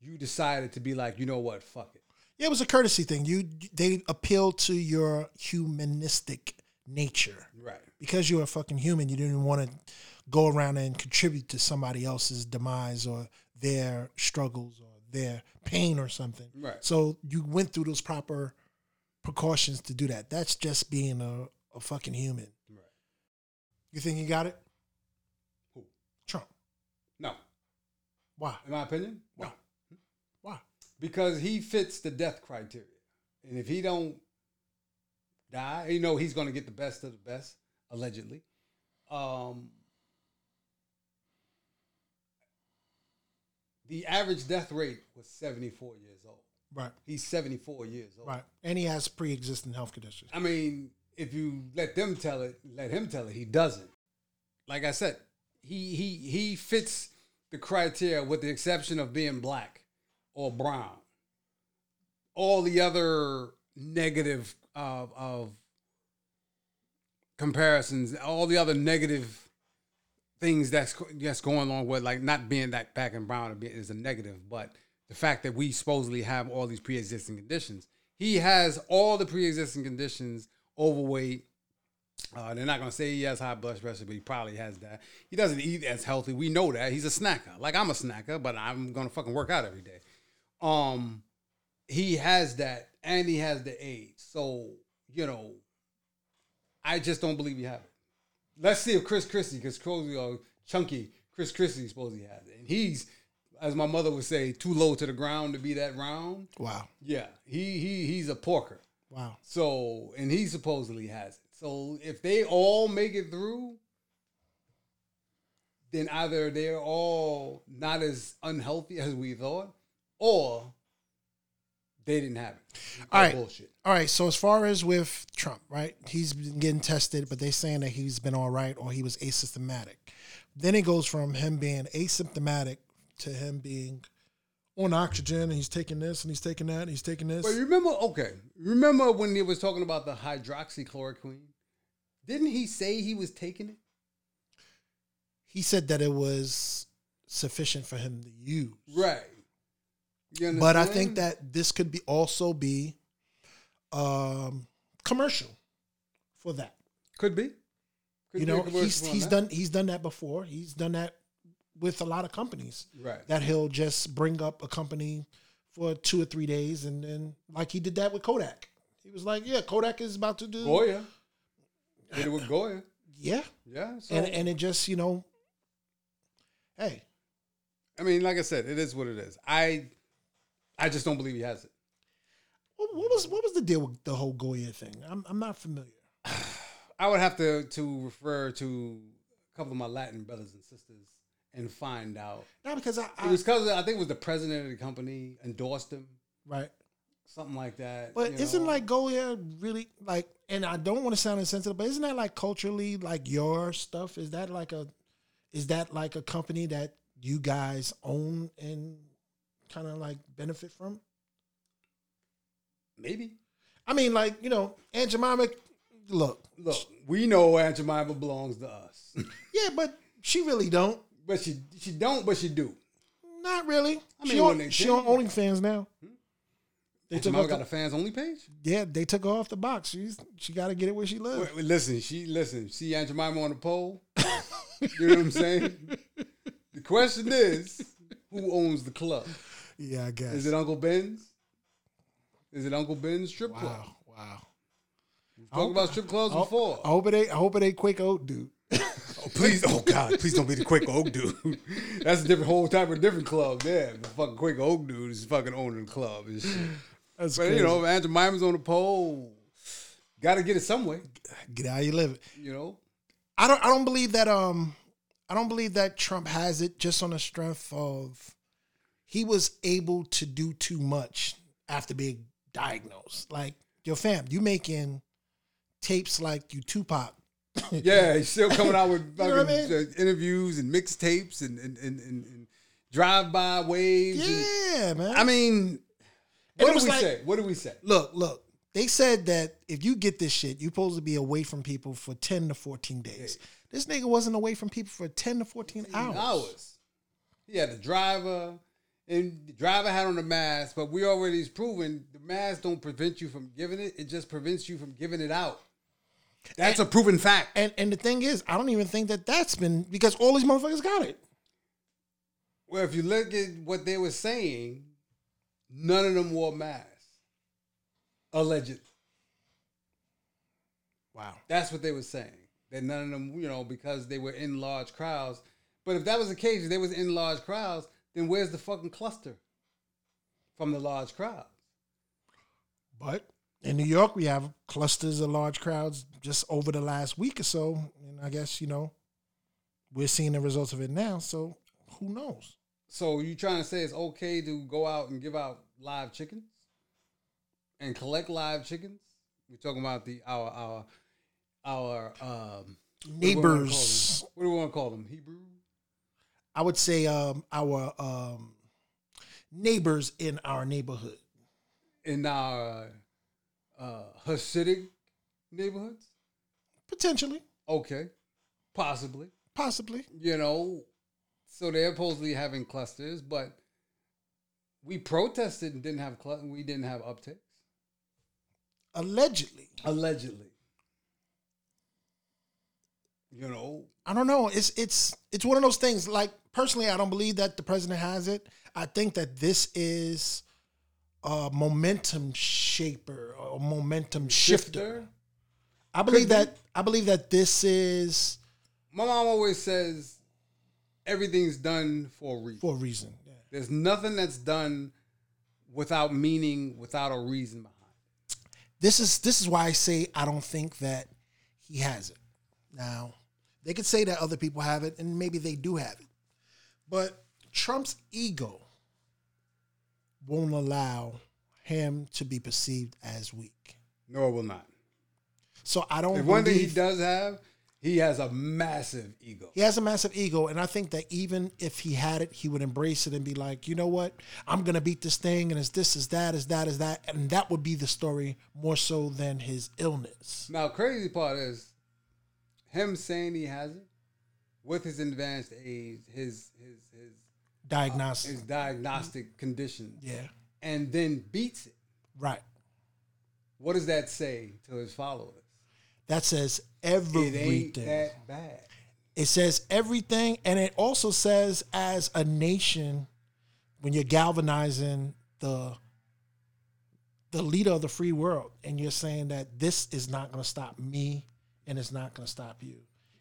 Speaker 9: you decided to be like, you know what, fuck it.
Speaker 7: Yeah, it was a courtesy thing. You they appeal to your humanistic nature,
Speaker 9: right?
Speaker 7: Because you are a fucking human, you didn't want to go around and contribute to somebody else's demise or their struggles or their pain or something.
Speaker 9: Right.
Speaker 7: So you went through those proper precautions to do that. That's just being a, a fucking human. Right. You think you got it? Who? Trump.
Speaker 9: No.
Speaker 7: Why?
Speaker 9: In my opinion?
Speaker 7: Why? No. Why?
Speaker 9: Because he fits the death criteria. And if he don't die, you know he's gonna get the best of the best, allegedly. Um, the average death rate was 74 years old.
Speaker 7: Right.
Speaker 9: He's 74 years old.
Speaker 7: Right. And he has pre existing health conditions. I
Speaker 9: mean, if you let them tell it, let him tell it, he doesn't. Like I said, he he he fits the criteria with the exception of being black or brown. All the other negative of, of comparisons, all the other negative things that's that's going on with like not being that black and brown is a negative, but the fact that we supposedly have all these pre-existing conditions. He has all the pre-existing conditions: overweight. Uh, they're not gonna say he has high blood pressure, but he probably has that. He doesn't eat as healthy. We know that he's a snacker. Like I'm a snacker, but I'm gonna fucking work out every day. Um, he has that, and he has the AIDS. So you know, I just don't believe you have it let's see if Chris Christie, because uh, Chunky Chris Christie supposedly has it, and he's as my mother would say, too low to the ground to be that round.
Speaker 7: Wow.
Speaker 9: Yeah, he he he's a porker.
Speaker 7: Wow.
Speaker 9: So and he supposedly has it. So if they all make it through, then either they're all not as unhealthy as we thought, or they didn't have it.
Speaker 7: All right. Bullshit. All right. So as far as with Trump, right? He's been getting tested, but they're saying that he's been all right or he was asymptomatic. Then it goes from him being asymptomatic to him being on oxygen and he's taking this and he's taking that and he's taking this.
Speaker 9: But remember, okay, remember when he was talking about the hydroxychloroquine? Didn't he say he was taking it?
Speaker 7: He said that it was sufficient for him to use.
Speaker 9: Right.
Speaker 7: But I think that this could be also be um, commercial for that.
Speaker 9: Could be.
Speaker 7: Could you know, he's he's that. done he's done that before. He's done that with a lot of companies.
Speaker 9: Right.
Speaker 7: That he'll just bring up a company for two or three days, and then like he did that with Kodak. He was like, "Yeah, Kodak is about to do Goya."
Speaker 9: Did it with Goya.
Speaker 7: Yeah.
Speaker 9: Yeah.
Speaker 7: So. And and it just you know, hey.
Speaker 9: I mean, like I said, it is what it is. I I just don't believe he has it.
Speaker 7: What, what was what was the deal with the whole Goya thing? I'm I'm not familiar.
Speaker 9: I would have to to refer to a couple of my Latin brothers and sisters and find out.
Speaker 7: Not because I, I
Speaker 9: it was
Speaker 7: because
Speaker 9: I think it was the president of the company endorsed him,
Speaker 7: right?
Speaker 9: Something like that.
Speaker 7: But isn't know. like Goya really like? And I don't want to sound insensitive, but isn't that like culturally like your stuff? Is that like a is that like a company that you guys own and kind of like benefit from?
Speaker 9: Maybe. I
Speaker 7: mean, like you know, Aunt Jemima. Look,
Speaker 9: look, we know Aunt Jemima belongs to us.
Speaker 7: yeah, but she really don't.
Speaker 9: But she she don't, but she do.
Speaker 7: Not really. I mean, she on, she on OnlyFans now. Hmm?
Speaker 9: They Aunt took off got the, a fans only page.
Speaker 7: Yeah, they took her off the box. She's she got to get it where she lives. Wait, wait,
Speaker 9: listen, she listen. See Aunt Jemima on the pole. you know what I'm saying? The question is, who owns the club?
Speaker 7: Yeah, I guess.
Speaker 9: Is it Uncle Ben's? Is it Uncle Ben's strip
Speaker 7: club? Wow. We've
Speaker 9: talked about strip clubs I, before. I
Speaker 7: hope it ain't I hope it ain't Quaker Oats dude.
Speaker 9: oh, please, oh God, please don't be the Quaker Oats dude. That's a different whole type of different club. Yeah, the fucking Quaker Oats dude is fucking owning the club and shit. That's but crazy. you know, Aunt Jemima's on the pole. Got to get it some way.
Speaker 7: Get out you live it.
Speaker 9: You know,
Speaker 7: I don't. I don't believe that. Um, I don't believe that Trump has it just on the strength of he was able to do too much after being diagnosed. Like, yo, fam, you making tapes like you Tupac.
Speaker 9: yeah, he's still coming out with you know I mean? uh, interviews and mixtapes and and, and, and, and drive by waves. Yeah, and, man. I mean, what do we like, say? What do we say?
Speaker 7: Look, look. They said that if you get this shit, you're supposed to be away from people for 10 to 14 days. Yeah. This nigga wasn't away from people for 10 to 14 hours. hours.
Speaker 9: He had a driver and the driver had on a mask, but we already is proven the mask don't prevent you from giving it. It just prevents you from giving it out. That's and, a proven fact.
Speaker 7: And and the thing is, I don't even think that that's been because all these motherfuckers got it.
Speaker 9: Well, if you look at what they were saying, none of them wore masks. Alleged.
Speaker 7: Wow.
Speaker 9: That's what they were saying. That none of them, you know, because they were in large crowds. But if that was the case, if they was in large crowds, then where's the fucking cluster from the large crowds?
Speaker 7: But in New York, we have clusters of large crowds just over the last week or so, and I guess you know we're seeing the results of it now. So who knows?
Speaker 9: So you trying to say it's okay to go out and give out live chickens and collect live chickens? We're talking about the our our our um, neighbors. What do we want to call them? Hebrews.
Speaker 7: I would say um, our um, neighbors in our neighborhood.
Speaker 9: In our uh, Hasidic neighborhoods?
Speaker 7: Potentially.
Speaker 9: Okay. Possibly.
Speaker 7: Possibly.
Speaker 9: You know, so they're supposedly having clusters, but we protested and didn't have cl- we didn't have upticks.
Speaker 7: Allegedly.
Speaker 9: Allegedly you know
Speaker 7: i don't know it's it's it's one of those things like personally i don't believe that the president has it i think that this is a momentum shaper or momentum shifter, shifter? i believe Could that be? i believe that this is
Speaker 9: my mom always says everything's done for a
Speaker 7: reason for a reason yeah.
Speaker 9: there's nothing that's done without meaning without a reason behind it.
Speaker 7: this is this is why i say i don't think that he has it now, they could say that other people have it, and maybe they do have it. But Trump's ego won't allow him to be perceived as weak.
Speaker 9: No, it will not.
Speaker 7: So I don't.
Speaker 9: If one thing he does have, he has a massive ego.
Speaker 7: He has a massive ego, and I think that even if he had it, he would embrace it and be like, you know what, I'm gonna beat this thing, and it's this, is that, is that, is that, and that would be the story more so than his illness.
Speaker 9: Now, crazy part is him saying he has it with his advanced age, his his his uh, diagnostic uh,
Speaker 7: his
Speaker 9: diagnostic condition.
Speaker 7: Yeah.
Speaker 9: And then beats it.
Speaker 7: Right.
Speaker 9: What does that say to his followers?
Speaker 7: That says everything. It ain't that bad. It says everything, and it also says as a nation, when you're galvanizing the the leader of the free world, and you're saying that this is not going to stop me and it's not going to stop you.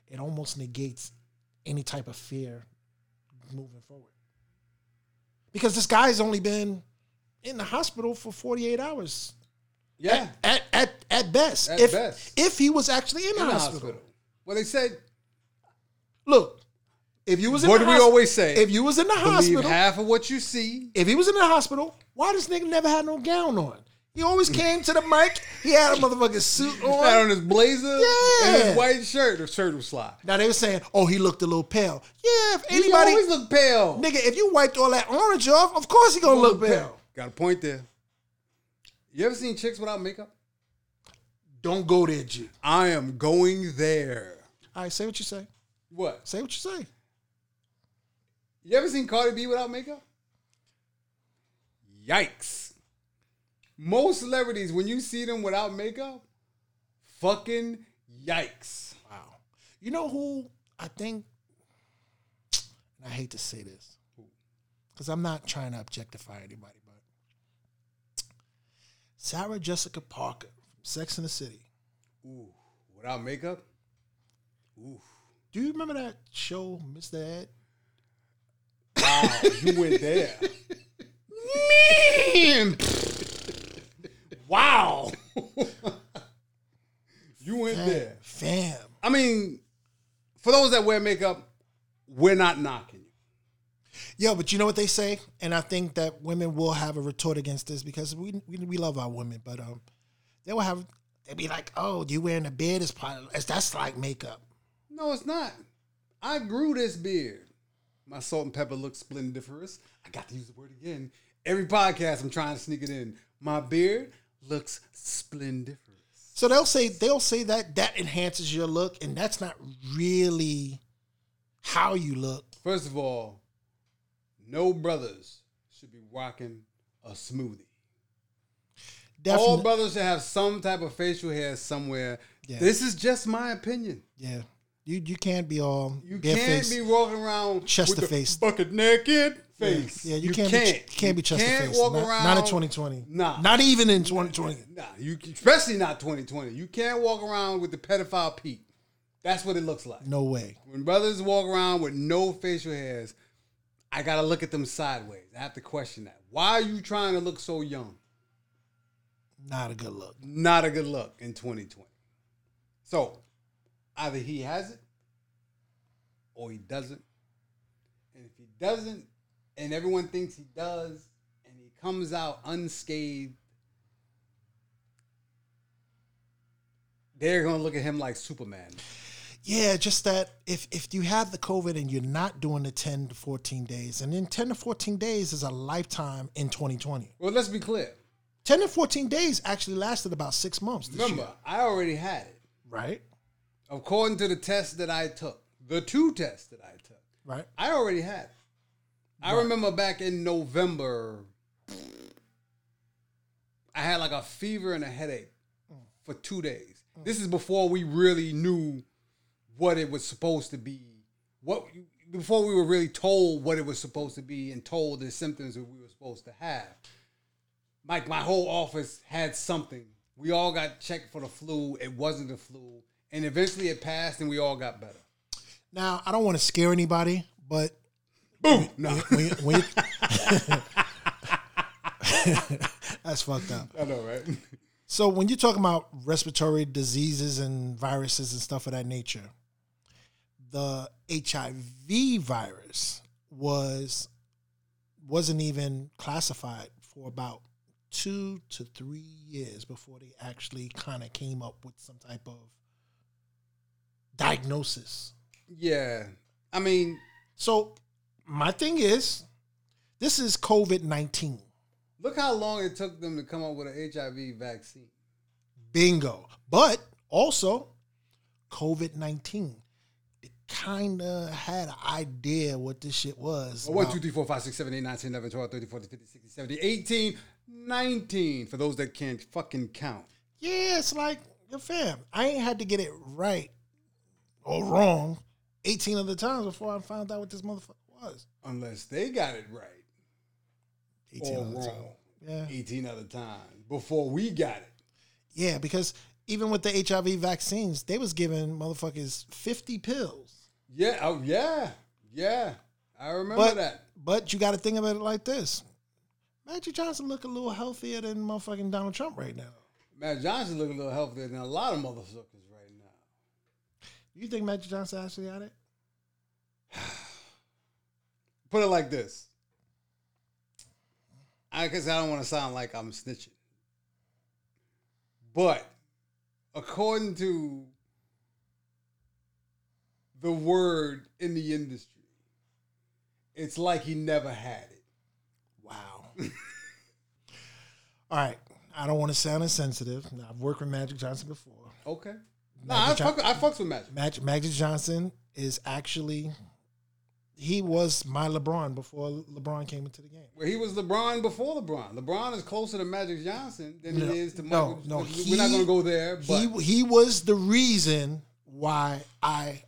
Speaker 7: It almost negates any type of fear moving forward. Because this guy's only been in the hospital for 48 hours.
Speaker 9: Yeah.
Speaker 7: At at at, at best.
Speaker 9: At
Speaker 7: if,
Speaker 9: best.
Speaker 7: If he was actually in, in the hospital. hospital.
Speaker 9: Well, they said
Speaker 7: Look,
Speaker 9: if you was in what the do we always say?
Speaker 7: If you was in the Believe hospital,
Speaker 9: half of what you see.
Speaker 7: If he was in the hospital, why this nigga never had no gown on? He always came to the mic. He had a motherfucking suit on. Had
Speaker 9: on his blazer yeah. and his white shirt. The shirt was fly.
Speaker 7: Now they were saying, oh, he looked a little pale. Yeah, if anybody. He always look pale. Nigga, if you wiped all that orange off, of course he gonna he look, look pale. pale.
Speaker 9: Got a point there. You ever seen chicks without makeup?
Speaker 7: Don't go there, G.
Speaker 9: I am going there.
Speaker 7: All right, say what you say.
Speaker 9: What?
Speaker 7: Say what you say.
Speaker 9: You ever seen Cardi B without makeup? Yikes most celebrities, when you see them without makeup, fucking yikes.
Speaker 7: Wow. You know who I think, and I hate to say this, because I'm not trying to objectify anybody, but Sarah Jessica Parker from Sex and the City.
Speaker 9: Ooh, without makeup?
Speaker 7: Ooh. Do you remember that show, Mr. Ed?
Speaker 9: Wow, you went there. Man!
Speaker 7: wow.
Speaker 9: you went fam, there.
Speaker 7: Fam. I
Speaker 9: mean, for those that wear makeup, we're not knocking you.
Speaker 7: Yeah, but you know what they say? And I think that women will have a retort against this because we we, we love our women, but um they will have they'd be like, Oh, you wearing a beard is part of, that's like makeup.
Speaker 9: No, it's not. I grew this beard. My salt and pepper looks splendiferous. I got to use the word again. Every podcast I'm trying to sneak it in. My beard, looks splendiferous.
Speaker 7: So they'll say they'll say that that enhances your look, and that's not really how you look.
Speaker 9: First of all, no brothers should be rocking a smoothie. all brothers should have some type of facial hair somewhere. Yeah. This is just my opinion.
Speaker 7: Yeah. You you can't be all
Speaker 9: you can't face, be walking around
Speaker 7: chest to face
Speaker 9: bucket naked face.
Speaker 7: Yeah, you, you can't, can't. Be, you can't be chest can't to face. Walk not, around, not in 2020. Nah. Not even in 2020. Nah,
Speaker 9: you especially not 2020. You can't walk around with the pedophile peak. That's what it looks like.
Speaker 7: No way.
Speaker 9: When brothers walk around with no facial hairs, I gotta look at them sideways. I have to question that. Why are you trying to look so young?
Speaker 7: Not a good look.
Speaker 9: Not a good look in 2020. So either he has it or he doesn't. And if he doesn't, and everyone thinks he does, and he comes out unscathed. They're gonna look at him like Superman.
Speaker 7: Yeah, just that if if you have the COVID and you're not doing the 10 to 14 days, and then 10 to 14 days is a lifetime in 2020.
Speaker 9: Well, let's be clear.
Speaker 7: 10 to 14 days actually lasted about six months.
Speaker 9: Remember, year. I already had it.
Speaker 7: Right.
Speaker 9: According to the test that I took, the two tests that I took.
Speaker 7: Right.
Speaker 9: I already had it. I remember back in November, I had like a fever and a headache mm. for two days. Mm. This is before we really knew what it was supposed to be. What before we were really told what it was supposed to be and told the symptoms that we were supposed to have. Like my whole office had something. We all got checked for the flu. It wasn't the flu, and eventually it passed, and we all got better.
Speaker 7: Now I don't want to scare anybody, but Boom. No. When, when, that's fucked up.
Speaker 9: I know, right?
Speaker 7: So when you're talking about respiratory diseases and viruses and stuff of that nature, the HIV virus was wasn't even classified for about two to three years before they actually kind of came up with some type of diagnosis.
Speaker 9: Yeah, I mean,
Speaker 7: so my thing is, this is COVID 19.
Speaker 9: Look how long it took them to come up with an HIV vaccine.
Speaker 7: Bingo. But also, COVID 19. They kind of had an idea what this shit was. 1, 2, 3, 4, 5, 6, 7, 8, 9, 10, 11, 12, 13, 14,
Speaker 9: 15, 16, 17, 18, 19. For those that can't fucking count.
Speaker 7: Yeah, it's like, your fam, I ain't had to get it right or wrong 18 other times before I found out what this motherfucker was.
Speaker 9: Unless they got it right. 18 or wrong. Yeah. 18 other times before we got it.
Speaker 7: Yeah, because even with the HIV vaccines, they was giving motherfuckers 50 pills.
Speaker 9: Yeah, oh yeah. Yeah. I remember
Speaker 7: but,
Speaker 9: that.
Speaker 7: But you got to think about it like this. Magic Johnson look a little healthier than motherfucking Donald Trump right now.
Speaker 9: Magic Johnson look a little healthier than a lot of motherfuckers right now.
Speaker 7: You think Magic Johnson actually got it?
Speaker 9: put it like this. I guess I don't want to sound like I'm snitching. But according to the word in the industry, it's like he never had it.
Speaker 7: Wow. All right. I don't want to sound insensitive. I've worked with Magic Johnson before.
Speaker 9: Okay.
Speaker 7: Magic no, I, John- fuck, I fucks with Magic. Magic. Magic Johnson is actually he was my LeBron before LeBron came into the game.
Speaker 9: Well, he was LeBron before LeBron. LeBron is closer to Magic Johnson than no, is to Michael. No, no, we're not
Speaker 7: going to go there. But. He he was the reason why I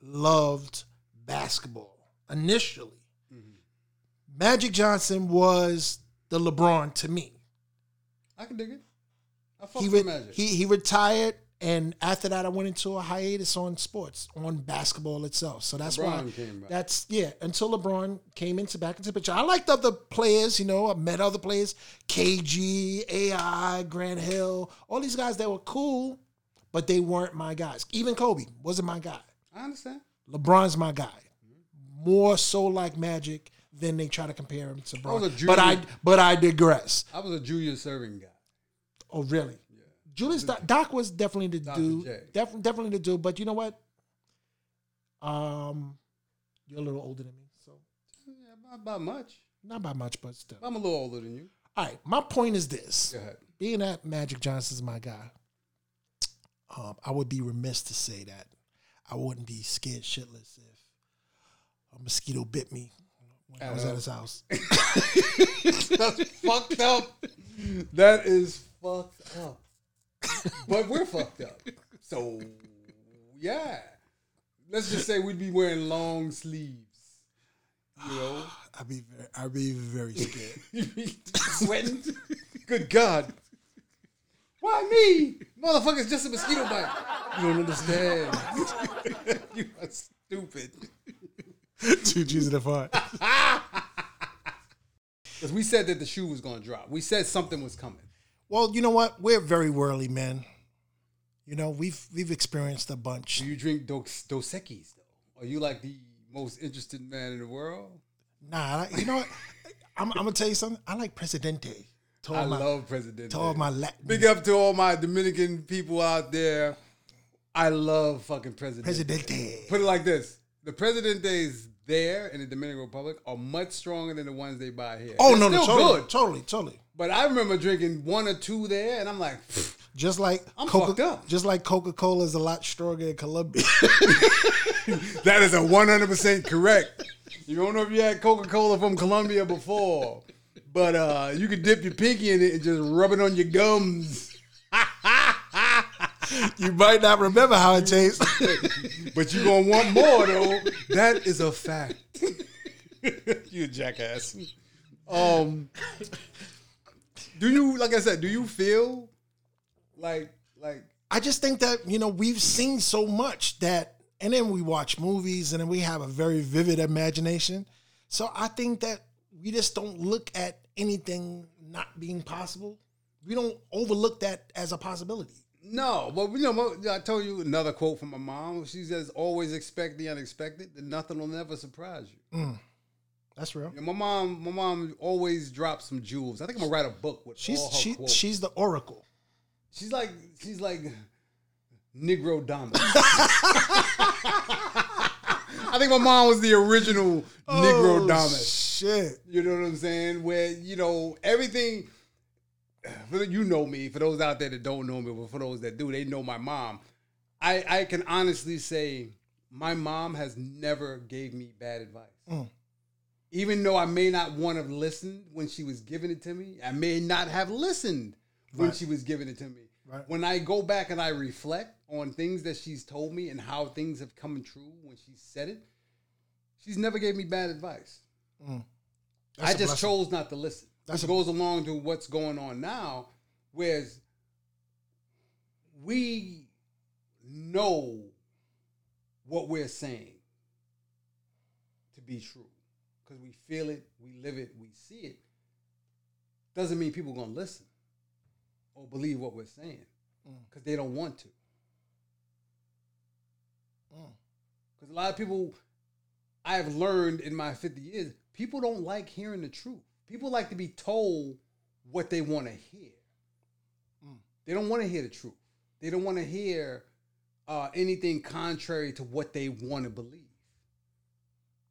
Speaker 7: loved basketball initially. Mm-hmm. Magic Johnson was the LeBron to me.
Speaker 9: I can dig it.
Speaker 7: I fuck he re- Magic. He he retired and after that, I went into a hiatus on sports, on basketball itself. So that's LeBron why that's yeah. Until LeBron came into back into the picture, I liked other players. You know, I met other players, KG, AI, Grant Hill, all these guys that were cool, but they weren't my guys. Even Kobe wasn't my guy.
Speaker 9: I understand.
Speaker 7: LeBron's my guy. More so like Magic than they try to compare him to LeBron. but I but I digress.
Speaker 9: I was a Julius Erving guy.
Speaker 7: Oh really? Julius Doc, Doc was definitely the Dr. dude. Def, definitely the dude. But you know what? Um, you're a little older than me, so yeah,
Speaker 9: not by much. Not by much,
Speaker 7: but still.
Speaker 9: I'm a little older than you.
Speaker 7: All right, my point is this: being that Magic Johnson's my guy, um, I would be remiss to say that I wouldn't be scared shitless if a mosquito bit me when I, I was at his house.
Speaker 9: That's fucked up. That is fucked up but we're fucked up. So yeah, let's just say we'd be wearing long sleeves.
Speaker 7: You know, I'd be very, I'd be very scared.
Speaker 9: sweating. Good God, why me? Motherfucker's just a mosquito bite. You don't understand. you are stupid. Two G's in the fart. Because we said that the shoe was going to drop. We said something was coming.
Speaker 7: Well, you know what? We're very worldly men. You know, we've we've experienced a bunch.
Speaker 9: Do you drink Dos Dos Equis though? Are you like the most interested man in the world?
Speaker 7: Nah, you know what? I'm, I'm, gonna tell you something. I like Presidente.
Speaker 9: I my, love Presidente. To all my Latin. Big up to all my Dominican people out there. I love fucking Presidente. Presidente. Put it like this: the Presidente's there in the Dominican Republic are much stronger than the ones they buy here. Oh They're no, no, totally, good. totally, totally. But I remember drinking one or two there, and I'm like,
Speaker 7: just like I'm Coca- fucked up. Just like Coca Cola is a lot stronger in Colombia.
Speaker 9: that is a 100 percent correct. You don't know if you had Coca Cola from Colombia before, but uh, you could dip your pinky in it and just rub it on your gums. you might not remember how it tastes, but you're gonna want more though.
Speaker 7: That is a fact.
Speaker 9: you jackass. Um, do you like I said? Do you feel like like?
Speaker 7: I just think that you know we've seen so much that, and then we watch movies, and then we have a very vivid imagination. So I think that we just don't look at anything not being possible. We don't overlook that as a possibility.
Speaker 9: No, but you know, I told you another quote from my mom. She says, "Always expect the unexpected, and nothing will never surprise you." Mm.
Speaker 7: That's real.
Speaker 9: Yeah, my mom, my mom always drops some jewels. I think I'm gonna write a book with
Speaker 7: she's all her she quotes. she's the oracle.
Speaker 9: She's like she's like Negrodamus. I think my mom was the original oh, Negrodamus. Shit, you know what I'm saying? Where you know everything. For you know me. For those out there that don't know me, but for those that do, they know my mom. I I can honestly say my mom has never gave me bad advice. Mm even though I may not want to have listened when she was giving it to me, I may not have listened when right. she was giving it to me. Right. When I go back and I reflect on things that she's told me and how things have come true when she said it, she's never gave me bad advice. Mm. I just blessing. chose not to listen. That goes along to what's going on now, whereas we know what we're saying to be true because we feel it, we live it, we see it, doesn't mean people are gonna listen or believe what we're saying because mm. they don't want to. Because mm. a lot of people, I have learned in my 50 years, people don't like hearing the truth. People like to be told what they want to hear. Mm. They don't want to hear the truth. They don't want to hear uh, anything contrary to what they want to believe.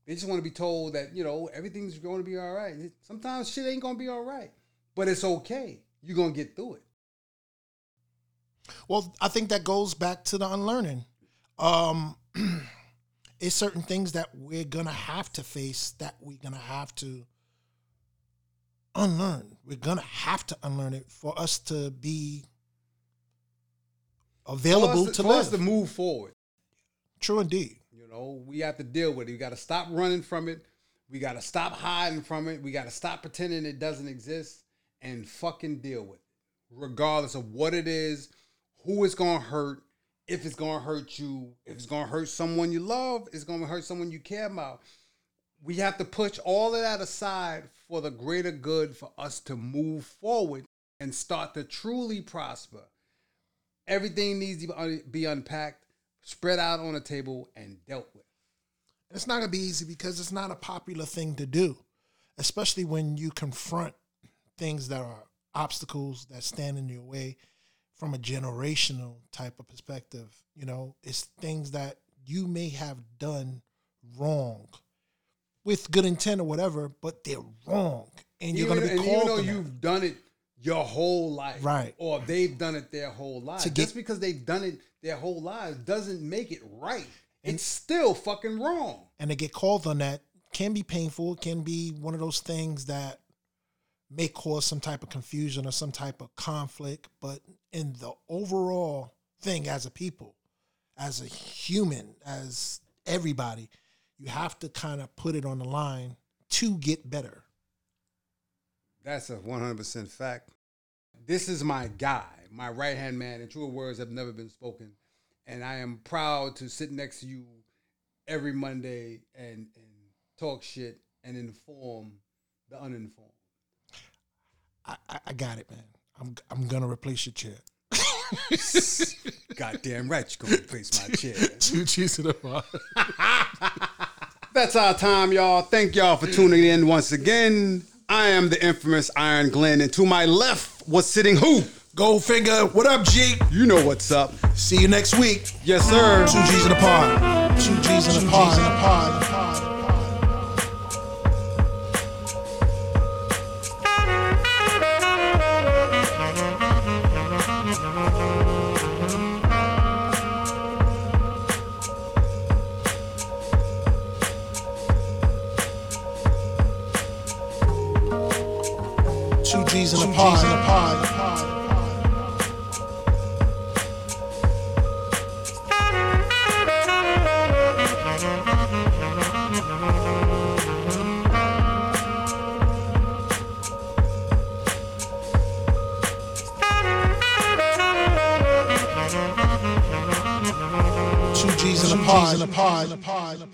Speaker 9: They just want to be told that, you know, everything's going to be all right. Sometimes shit ain't going to be all right, but it's okay. You're going to get through it.
Speaker 7: Well, I think that goes back to the unlearning. Um, it's certain things that we're going to have to face that we're going to have to unlearn. We're going to have to unlearn it for us to be
Speaker 9: available for to, to, for live. us to move forward.
Speaker 7: True indeed
Speaker 9: we have to deal with it. We got to stop running from it. We got to stop hiding from it. We got to stop pretending it doesn't exist and fucking deal with it, regardless of what it is, who it's going to hurt, if it's going to hurt you, if it's going to hurt someone you love, it's going to hurt someone you care about. We have to push all of that aside for the greater good for us to move forward and start to truly prosper. Everything needs to be unpacked spread out on a table and dealt with.
Speaker 7: It's not going to be easy because it's not a popular thing to do, especially when you confront things that are obstacles that stand in your way from a generational type of perspective. You know, it's things that you may have done wrong with good intent or whatever, but they're wrong. And you're going to be
Speaker 9: called. Even though you've done it your whole life.
Speaker 7: Right.
Speaker 9: Or they've done it their whole life. Get, Just because they've done it their whole lives doesn't make it right. And, it's still fucking wrong.
Speaker 7: And to get called on that can be painful, can be one of those things that may cause some type of confusion or some type of conflict. But in the overall thing as a people, as a human, as everybody, you have to kind of put it on the line to get better.
Speaker 9: That's a 100% fact this is my guy, my right hand man, and truer words have never been spoken. And I am proud to sit next to you every Monday and, and talk shit and inform the uninformed.
Speaker 7: I, I, I got it, man. I'm I'm gonna replace your chair.
Speaker 9: Goddamn right, you're gonna replace my chair. Two cheese in a bar. That's our time, y'all. Thank y'all for tuning in once again. I am the infamous Iron Glenn, and to my left was sitting who? Goldfinger. What up, G? You know what's up. See you next week. Yes, sir. Two G's in the pod. Two G's in the pod. Two G's in the pod. G's in the pod. cheese in a pod.